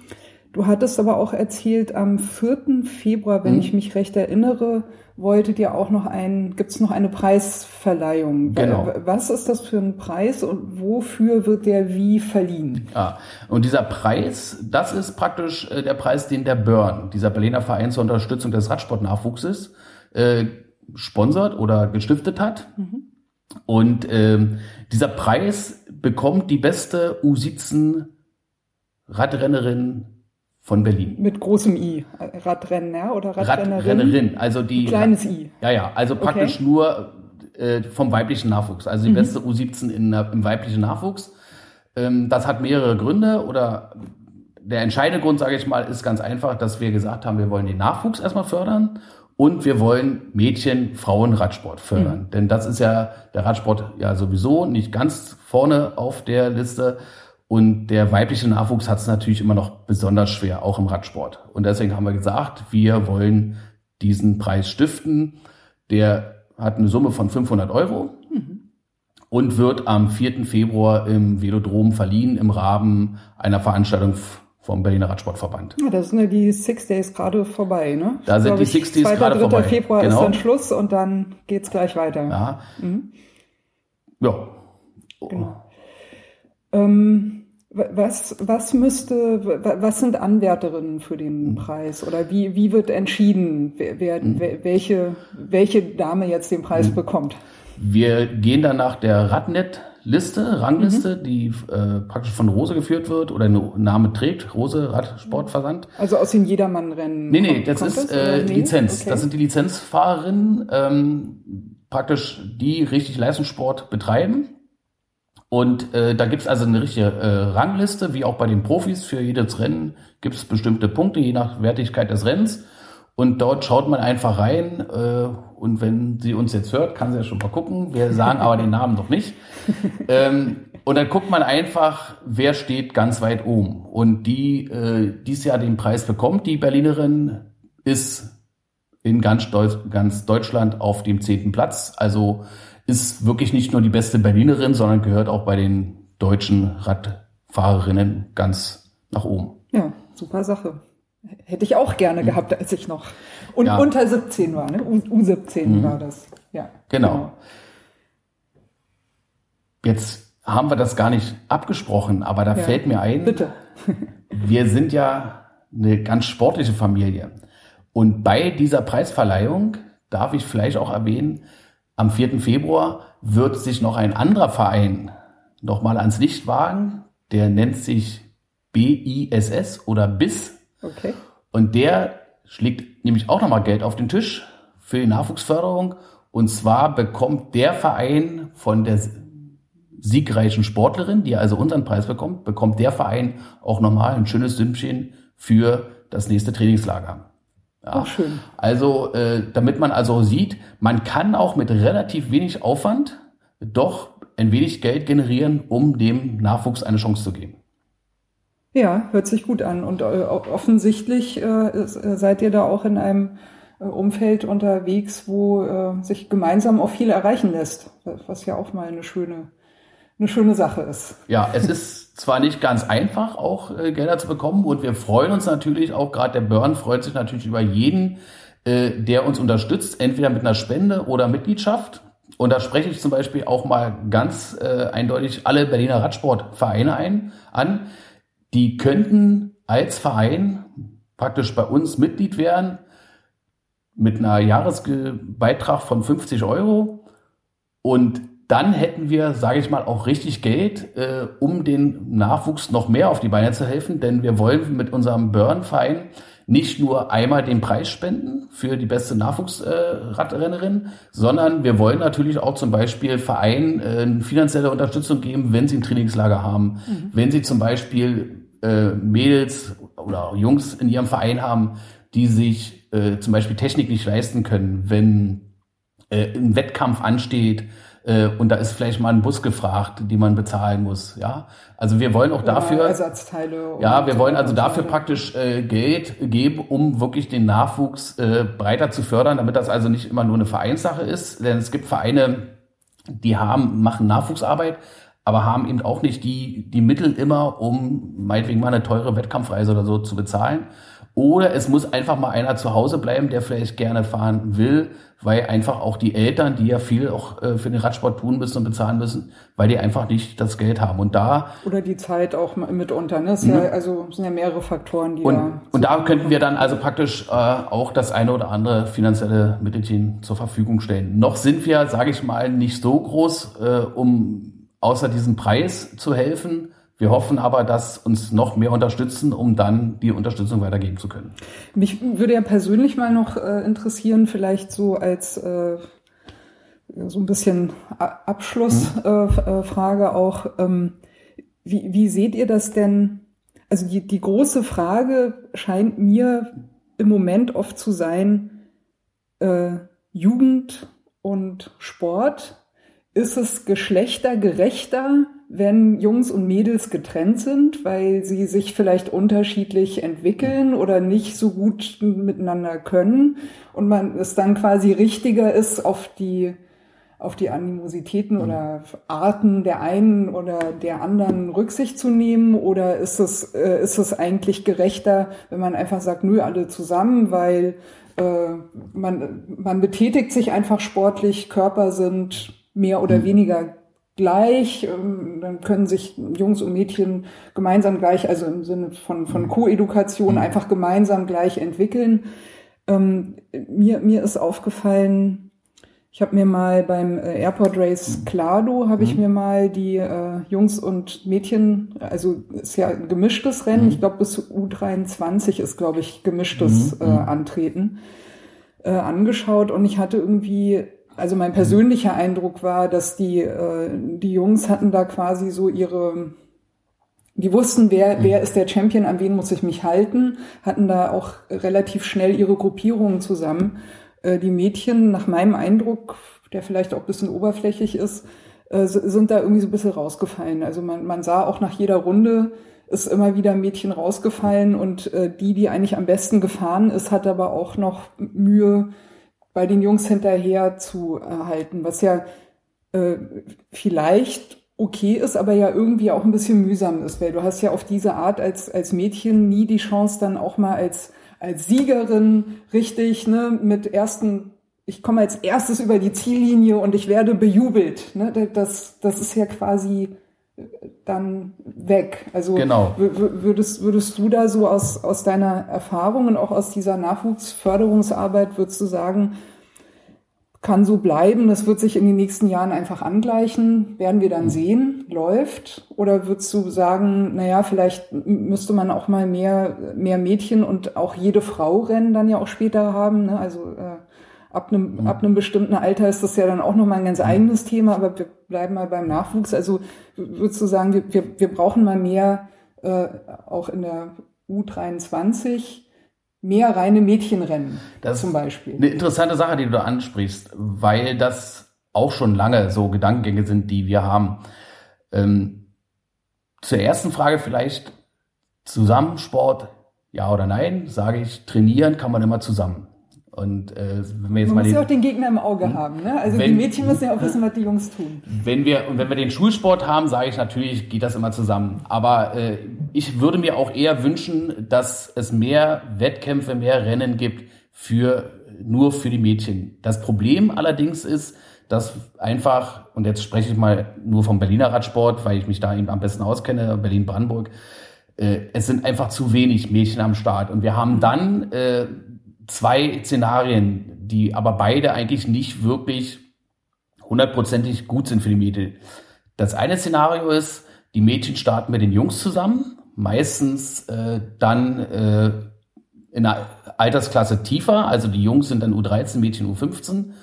Du hattest aber auch erzählt, am 4. Februar, wenn mhm. ich mich recht erinnere, wolltet ihr auch noch ein, gibt es noch eine Preisverleihung. Genau. Was ist das für ein Preis und wofür wird der wie verliehen? Ah, und dieser Preis, das ist praktisch äh, der Preis, den der Burn, dieser Berliner Verein zur Unterstützung des Radsportnachwuchses, äh, sponsert oder gestiftet hat. Mhm. Und ähm, dieser Preis bekommt die beste U17 Radrennerin von Berlin. Mit großem I. Radrenner oder Radrennerin? Radrennerin, also die. Kleines I. Ja, ja, also praktisch okay. nur äh, vom weiblichen Nachwuchs. Also die mhm. beste U17 in, im weiblichen Nachwuchs. Ähm, das hat mehrere Gründe oder der entscheidende Grund, sage ich mal, ist ganz einfach, dass wir gesagt haben, wir wollen den Nachwuchs erstmal fördern und wir wollen Mädchen, Frauen Radsport fördern. Mhm. Denn das ist ja der Radsport ja sowieso nicht ganz vorne auf der Liste. Und der weibliche Nachwuchs hat es natürlich immer noch besonders schwer, auch im Radsport. Und deswegen haben wir gesagt, wir wollen diesen Preis stiften. Der hat eine Summe von 500 Euro mhm. und wird am 4. Februar im Velodrom verliehen im Rahmen einer Veranstaltung vom Berliner Radsportverband. Ja, da sind ja die Six Days gerade vorbei, ne? Da sind die Six Days gerade vorbei. 2. Februar genau. ist dann Schluss und dann geht's gleich weiter. Ja. Mhm. Ja. Genau. Ähm, Was, was müsste, was sind Anwärterinnen für den Preis? Oder wie, wie wird entschieden, wer, wer, mhm. welche, welche Dame jetzt den Preis mhm. bekommt? Wir gehen dann nach der Radnet-Liste, Rangliste, mhm. die äh, praktisch von Rose geführt wird oder eine Name trägt, Rose Radsportversand. Also aus dem Jedermann-Rennen. Nee, nee, das ist äh, nee? Lizenz. Okay. Das sind die Lizenzfahrerinnen, ähm, praktisch die richtig Leistungssport betreiben und äh, da gibt's also eine richtige äh, Rangliste, wie auch bei den Profis. Für jedes Rennen gibt's bestimmte Punkte, je nach Wertigkeit des Rennens. Und dort schaut man einfach rein. Äh, und wenn sie uns jetzt hört, kann sie ja schon mal gucken. Wir sagen aber den Namen noch nicht. Ähm, und dann guckt man einfach, wer steht ganz weit oben. Und die äh, dies Jahr den Preis bekommt, die Berlinerin, ist in ganz Deutschland auf dem zehnten Platz. Also ist wirklich nicht nur die beste Berlinerin, sondern gehört auch bei den deutschen Radfahrerinnen ganz nach oben. Ja, super Sache. Hätte ich auch gerne mhm. gehabt, als ich noch und ja. unter 17 war. Ne? U 17 mhm. war das. Ja, genau. genau. Jetzt haben wir das gar nicht abgesprochen, aber da ja. fällt mir ein, Bitte. wir sind ja eine ganz sportliche Familie. Und bei dieser Preisverleihung darf ich vielleicht auch erwähnen, am 4. Februar wird sich noch ein anderer Verein nochmal ans Licht wagen. Der nennt sich BISS oder BIS. Okay. Und der schlägt nämlich auch nochmal Geld auf den Tisch für die Nachwuchsförderung. Und zwar bekommt der Verein von der siegreichen Sportlerin, die also unseren Preis bekommt, bekommt der Verein auch nochmal ein schönes Sümmchen für das nächste Trainingslager. Ja. Auch schön. Also, äh, damit man also sieht, man kann auch mit relativ wenig Aufwand doch ein wenig Geld generieren, um dem Nachwuchs eine Chance zu geben. Ja, hört sich gut an. Und äh, offensichtlich äh, seid ihr da auch in einem äh, Umfeld unterwegs, wo äh, sich gemeinsam auch viel erreichen lässt, was ja auch mal eine schöne, eine schöne Sache ist. Ja, es ist zwar nicht ganz einfach, auch äh, Gelder zu bekommen und wir freuen uns natürlich auch, gerade der Burn freut sich natürlich über jeden, äh, der uns unterstützt, entweder mit einer Spende oder Mitgliedschaft. Und da spreche ich zum Beispiel auch mal ganz äh, eindeutig alle Berliner Radsportvereine ein, an. Die könnten als Verein praktisch bei uns Mitglied werden mit einer Jahresbeitrag von 50 Euro und dann hätten wir, sage ich mal, auch richtig Geld, äh, um den Nachwuchs noch mehr auf die Beine zu helfen, denn wir wollen mit unserem Burn-Verein nicht nur einmal den Preis spenden für die beste Nachwuchsradrennerin, äh, sondern wir wollen natürlich auch zum Beispiel Vereinen äh, finanzielle Unterstützung geben, wenn sie ein Trainingslager haben, mhm. wenn sie zum Beispiel äh, Mädels oder Jungs in ihrem Verein haben, die sich äh, zum Beispiel Technik nicht leisten können, wenn äh, ein Wettkampf ansteht, und da ist vielleicht mal ein Bus gefragt, die man bezahlen muss. Ja, also wir wollen auch Oder dafür Ersatzteile. Ja, wir wollen also dafür praktisch äh, Geld geben, um wirklich den Nachwuchs äh, breiter zu fördern, damit das also nicht immer nur eine Vereinssache ist, denn es gibt Vereine, die haben machen Nachwuchsarbeit, aber haben eben auch nicht die die Mittel immer, um meinetwegen mal eine teure Wettkampfreise oder so zu bezahlen. Oder es muss einfach mal einer zu Hause bleiben, der vielleicht gerne fahren will, weil einfach auch die Eltern, die ja viel auch äh, für den Radsport tun müssen und bezahlen müssen, weil die einfach nicht das Geld haben. Und da oder die Zeit auch mitunter. Ne? Mhm. Ja, also sind ja mehrere Faktoren, die und, da. Und da könnten wir dann also praktisch äh, auch das eine oder andere finanzielle Mittelchen zur Verfügung stellen. Noch sind wir, sage ich mal, nicht so groß, äh, um außer diesem Preis zu helfen wir hoffen aber, dass uns noch mehr unterstützen, um dann die Unterstützung weitergeben zu können. Mich würde ja persönlich mal noch äh, interessieren, vielleicht so als äh, so ein bisschen Abschlussfrage mhm. äh, auch. Ähm, wie, wie seht ihr das denn? Also die, die große Frage scheint mir im Moment oft zu sein, äh, Jugend und Sport. Ist es geschlechtergerechter? Wenn Jungs und Mädels getrennt sind, weil sie sich vielleicht unterschiedlich entwickeln oder nicht so gut miteinander können und man es dann quasi richtiger ist, auf die auf die Animositäten mhm. oder Arten der einen oder der anderen Rücksicht zu nehmen? Oder ist es, äh, ist es eigentlich gerechter, wenn man einfach sagt, nö, alle zusammen, weil äh, man, man betätigt sich einfach sportlich, Körper sind mehr oder mhm. weniger gleich, ähm, dann können sich Jungs und Mädchen gemeinsam gleich, also im Sinne von, von Co-Edukation mhm. einfach gemeinsam gleich entwickeln. Ähm, mir, mir ist aufgefallen, ich habe mir mal beim äh, Airport Race Clado, mhm. habe ich mhm. mir mal die äh, Jungs und Mädchen, also ist ja ein gemischtes Rennen, mhm. ich glaube bis U23 ist, glaube ich, gemischtes mhm. äh, Antreten, äh, angeschaut und ich hatte irgendwie also mein persönlicher Eindruck war, dass die, äh, die Jungs hatten da quasi so ihre, die wussten, wer, mhm. wer ist der Champion, an wen muss ich mich halten, hatten da auch relativ schnell ihre Gruppierungen zusammen. Äh, die Mädchen, nach meinem Eindruck, der vielleicht auch ein bisschen oberflächlich ist, äh, sind da irgendwie so ein bisschen rausgefallen. Also man, man sah auch nach jeder Runde, ist immer wieder ein Mädchen rausgefallen und äh, die, die eigentlich am besten gefahren ist, hat aber auch noch Mühe, bei den Jungs hinterher zu halten, was ja äh, vielleicht okay ist, aber ja irgendwie auch ein bisschen mühsam ist, weil du hast ja auf diese Art als, als Mädchen nie die Chance, dann auch mal als, als Siegerin richtig, ne, mit ersten, ich komme als erstes über die Ziellinie und ich werde bejubelt. Ne? Das, das ist ja quasi dann weg. Also genau. würdest, würdest du da so aus, aus deiner Erfahrung und auch aus dieser Nachwuchsförderungsarbeit, würdest du sagen, kann so bleiben, das wird sich in den nächsten Jahren einfach angleichen, werden wir dann mhm. sehen, läuft? Oder würdest du sagen, naja, vielleicht müsste man auch mal mehr, mehr Mädchen und auch jede Frau rennen dann ja auch später haben, ne? also äh, ab einem, mhm. ab einem bestimmten Alter ist das ja dann auch nochmal ein ganz mhm. eigenes Thema, aber wir bleiben mal beim Nachwuchs. Also würdest du sagen, wir, wir, wir brauchen mal mehr, äh, auch in der U23, mehr reine Mädchenrennen das zum Beispiel. Eine interessante Sache, die du da ansprichst, weil das auch schon lange so Gedankengänge sind, die wir haben. Ähm, zur ersten Frage vielleicht Zusammensport, ja oder nein, sage ich, trainieren kann man immer zusammen. Und äh, wenn wir jetzt Man mal muss ja auch den Gegner im Auge hm? haben. Ne? Also wenn, die Mädchen müssen ja auch wissen, was die Jungs tun. Wenn wir und wenn wir den Schulsport haben, sage ich natürlich, geht das immer zusammen. Aber äh, ich würde mir auch eher wünschen, dass es mehr Wettkämpfe, mehr Rennen gibt für nur für die Mädchen. Das Problem allerdings ist, dass einfach und jetzt spreche ich mal nur vom Berliner Radsport, weil ich mich da eben am besten auskenne, Berlin-Brandenburg. Äh, es sind einfach zu wenig Mädchen am Start und wir haben dann äh, zwei Szenarien, die aber beide eigentlich nicht wirklich hundertprozentig gut sind für die Mädchen. Das eine Szenario ist, die Mädchen starten mit den Jungs zusammen, meistens äh, dann äh, in einer Altersklasse tiefer, also die Jungs sind dann U13, Mädchen U15,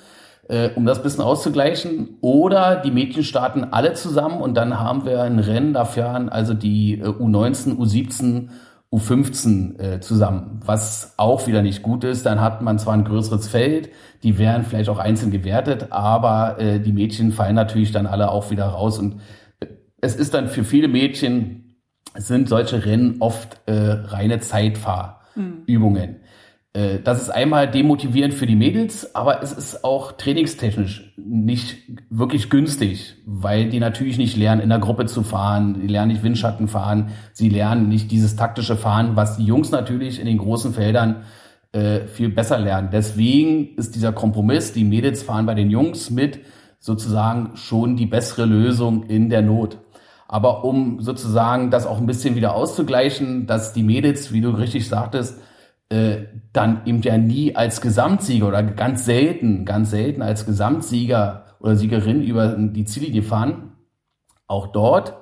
äh, um das bisschen auszugleichen. Oder die Mädchen starten alle zusammen und dann haben wir ein Rennen dafür, also die äh, U19, U17 U15 äh, zusammen, was auch wieder nicht gut ist. Dann hat man zwar ein größeres Feld, die wären vielleicht auch einzeln gewertet, aber äh, die Mädchen fallen natürlich dann alle auch wieder raus. Und äh, es ist dann für viele Mädchen, sind solche Rennen oft äh, reine Zeitfahrübungen. Mhm. Äh, das ist einmal demotivierend für die Mädels, aber es ist auch trainingstechnisch nicht wirklich günstig, weil die natürlich nicht lernen, in der Gruppe zu fahren, die lernen nicht Windschatten fahren, sie lernen nicht dieses taktische Fahren, was die Jungs natürlich in den großen Feldern äh, viel besser lernen. Deswegen ist dieser Kompromiss, die Mädels fahren bei den Jungs mit, sozusagen schon die bessere Lösung in der Not. Aber um sozusagen das auch ein bisschen wieder auszugleichen, dass die Mädels, wie du richtig sagtest, äh, dann eben ja nie als Gesamtsieger oder ganz selten, ganz selten als Gesamtsieger oder Siegerin über die Ziellinie fahren. Auch dort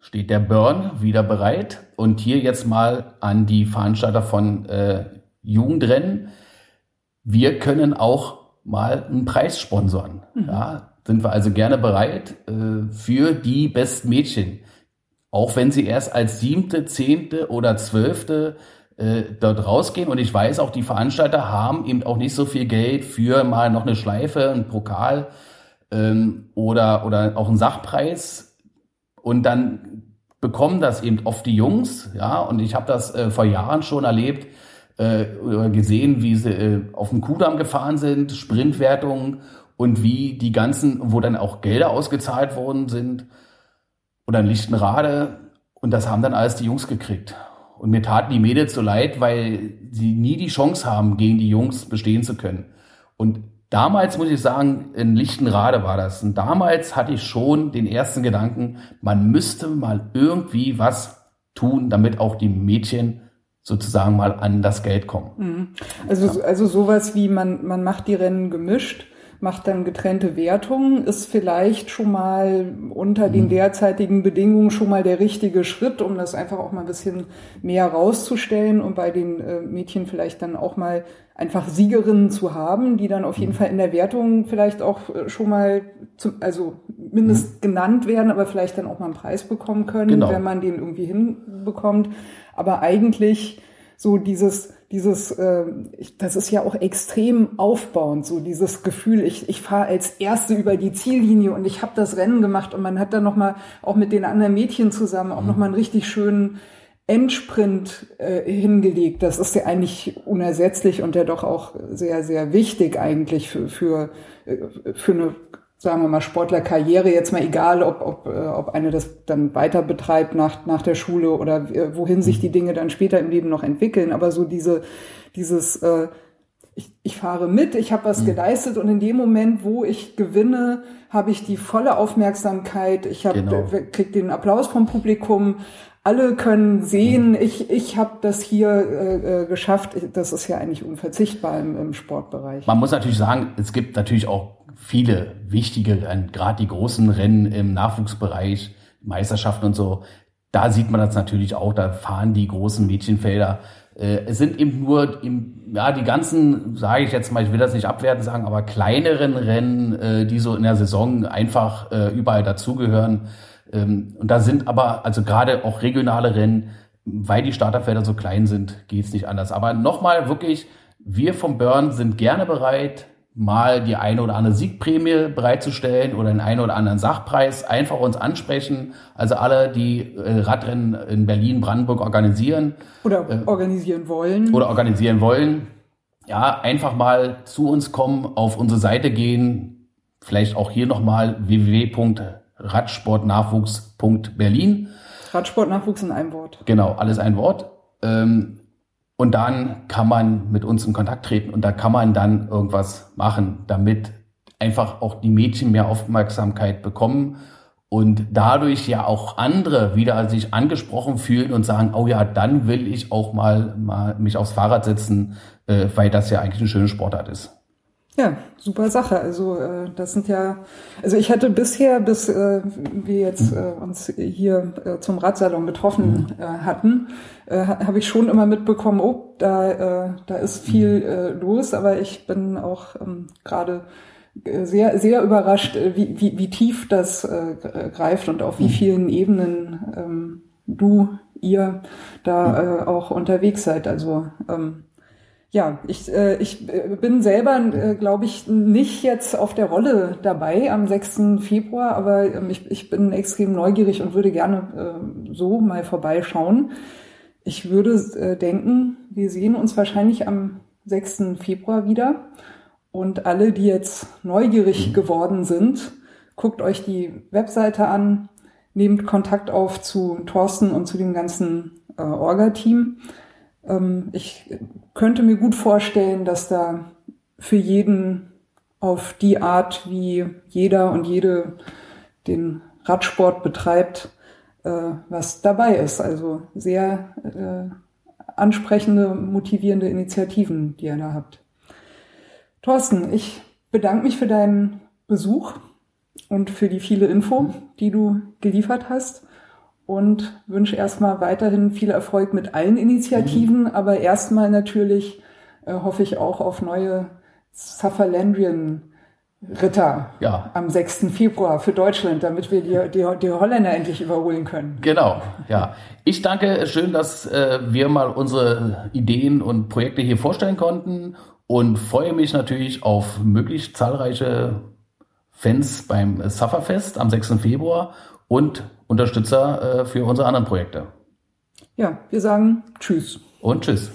steht der Burn wieder bereit. Und hier jetzt mal an die Veranstalter von äh, Jugendrennen. Wir können auch mal einen Preis sponsern. Mhm. Ja, sind wir also gerne bereit äh, für die besten Mädchen. Auch wenn sie erst als siebte, zehnte oder zwölfte äh, dort rausgehen. Und ich weiß auch, die Veranstalter haben eben auch nicht so viel Geld für mal noch eine Schleife, einen Pokal ähm, oder, oder auch einen Sachpreis. Und dann bekommen das eben oft die Jungs, ja, und ich habe das äh, vor Jahren schon erlebt, äh, gesehen, wie sie äh, auf dem Kudamm gefahren sind, Sprintwertungen und wie die ganzen, wo dann auch Gelder ausgezahlt worden sind oder in Lichtenrade und das haben dann alles die Jungs gekriegt. Und mir taten die Mädels so leid, weil sie nie die Chance haben, gegen die Jungs bestehen zu können. Und damals muss ich sagen, in Lichtenrade war das. Und damals hatte ich schon den ersten Gedanken, man müsste mal irgendwie was tun, damit auch die Mädchen sozusagen mal an das Geld kommen. Mhm. Also, also sowas wie man, man macht die Rennen gemischt macht dann getrennte Wertungen, ist vielleicht schon mal unter den mhm. derzeitigen Bedingungen schon mal der richtige Schritt, um das einfach auch mal ein bisschen mehr rauszustellen und bei den äh, Mädchen vielleicht dann auch mal einfach Siegerinnen zu haben, die dann auf jeden mhm. Fall in der Wertung vielleicht auch äh, schon mal zum, also mindest mhm. genannt werden, aber vielleicht dann auch mal einen Preis bekommen können, genau. wenn man den irgendwie hinbekommt. Aber eigentlich so dieses dieses, äh, das ist ja auch extrem aufbauend, so dieses Gefühl, ich, ich fahre als Erste über die Ziellinie und ich habe das Rennen gemacht und man hat dann nochmal auch mit den anderen Mädchen zusammen auch mhm. nochmal einen richtig schönen Endsprint äh, hingelegt. Das ist ja eigentlich unersetzlich und ja doch auch sehr, sehr wichtig eigentlich für, für, äh, für eine sagen wir mal, Sportlerkarriere, jetzt mal egal, ob, ob, äh, ob eine das dann weiter betreibt nach, nach der Schule oder äh, wohin sich die mhm. Dinge dann später im Leben noch entwickeln. Aber so diese, dieses, äh, ich, ich fahre mit, ich habe was mhm. geleistet und in dem Moment, wo ich gewinne, habe ich die volle Aufmerksamkeit, ich hab, genau. Äh, krieg den Applaus vom Publikum, alle können sehen, mhm. ich, ich habe das hier äh, geschafft. Das ist ja eigentlich unverzichtbar im, im Sportbereich. Man muss natürlich sagen, es gibt natürlich auch viele wichtige, gerade die großen Rennen im Nachwuchsbereich, Meisterschaften und so, da sieht man das natürlich auch, da fahren die großen Mädchenfelder. Äh, es sind eben nur, im, ja, die ganzen, sage ich jetzt mal, ich will das nicht abwerten sagen, aber kleineren Rennen, äh, die so in der Saison einfach äh, überall dazugehören. Ähm, und da sind aber, also gerade auch regionale Rennen, weil die Starterfelder so klein sind, geht's nicht anders. Aber nochmal wirklich, wir vom Burn sind gerne bereit, mal die eine oder andere Siegprämie bereitzustellen oder den einen oder anderen Sachpreis, einfach uns ansprechen. Also alle, die äh, Radrennen in Berlin, Brandenburg organisieren. Oder äh, organisieren wollen. Oder organisieren wollen. Ja, einfach mal zu uns kommen, auf unsere Seite gehen. Vielleicht auch hier nochmal www.radsportnachwuchs.berlin. Radsportnachwuchs in einem Wort. Genau, alles ein Wort. Ähm, und dann kann man mit uns in Kontakt treten und da kann man dann irgendwas machen, damit einfach auch die Mädchen mehr Aufmerksamkeit bekommen und dadurch ja auch andere wieder sich angesprochen fühlen und sagen, oh ja, dann will ich auch mal, mal mich aufs Fahrrad setzen, äh, weil das ja eigentlich eine schöne Sportart ist. Ja, super Sache. Also äh, das sind ja, also ich hatte bisher, bis äh, wir jetzt äh, uns hier äh, zum Radsalon getroffen mhm. äh, hatten, äh, habe ich schon immer mitbekommen, oh, da, äh, da ist viel mhm. äh, los, aber ich bin auch ähm, gerade äh, sehr, sehr überrascht, äh, wie, wie, wie tief das äh, greift und auf wie mhm. vielen Ebenen ähm, du, ihr da äh, auch unterwegs seid. Also ähm, ja, ich, äh, ich äh, bin selber, äh, glaube ich, nicht jetzt auf der Rolle dabei am 6. Februar, aber ähm, ich, ich bin extrem neugierig und würde gerne äh, so mal vorbeischauen. Ich würde äh, denken, wir sehen uns wahrscheinlich am 6. Februar wieder. Und alle, die jetzt neugierig mhm. geworden sind, guckt euch die Webseite an, nehmt Kontakt auf zu Thorsten und zu dem ganzen äh, Orga-Team. Ähm, ich könnte mir gut vorstellen, dass da für jeden auf die Art, wie jeder und jede den Radsport betreibt, was dabei ist. Also sehr äh, ansprechende, motivierende Initiativen, die ihr da habt. Thorsten, ich bedanke mich für deinen Besuch und für die viele Info, die du geliefert hast und wünsche erstmal weiterhin viel Erfolg mit allen Initiativen, mhm. aber erstmal natürlich äh, hoffe ich auch auf neue Sutherlandrian Ritter ja. am 6. Februar für Deutschland, damit wir die, die, die, Holländer endlich überholen können. Genau, ja. Ich danke, schön, dass äh, wir mal unsere Ideen und Projekte hier vorstellen konnten und freue mich natürlich auf möglichst zahlreiche Fans beim Sufferfest am 6. Februar und Unterstützer äh, für unsere anderen Projekte. Ja, wir sagen Tschüss. Und Tschüss.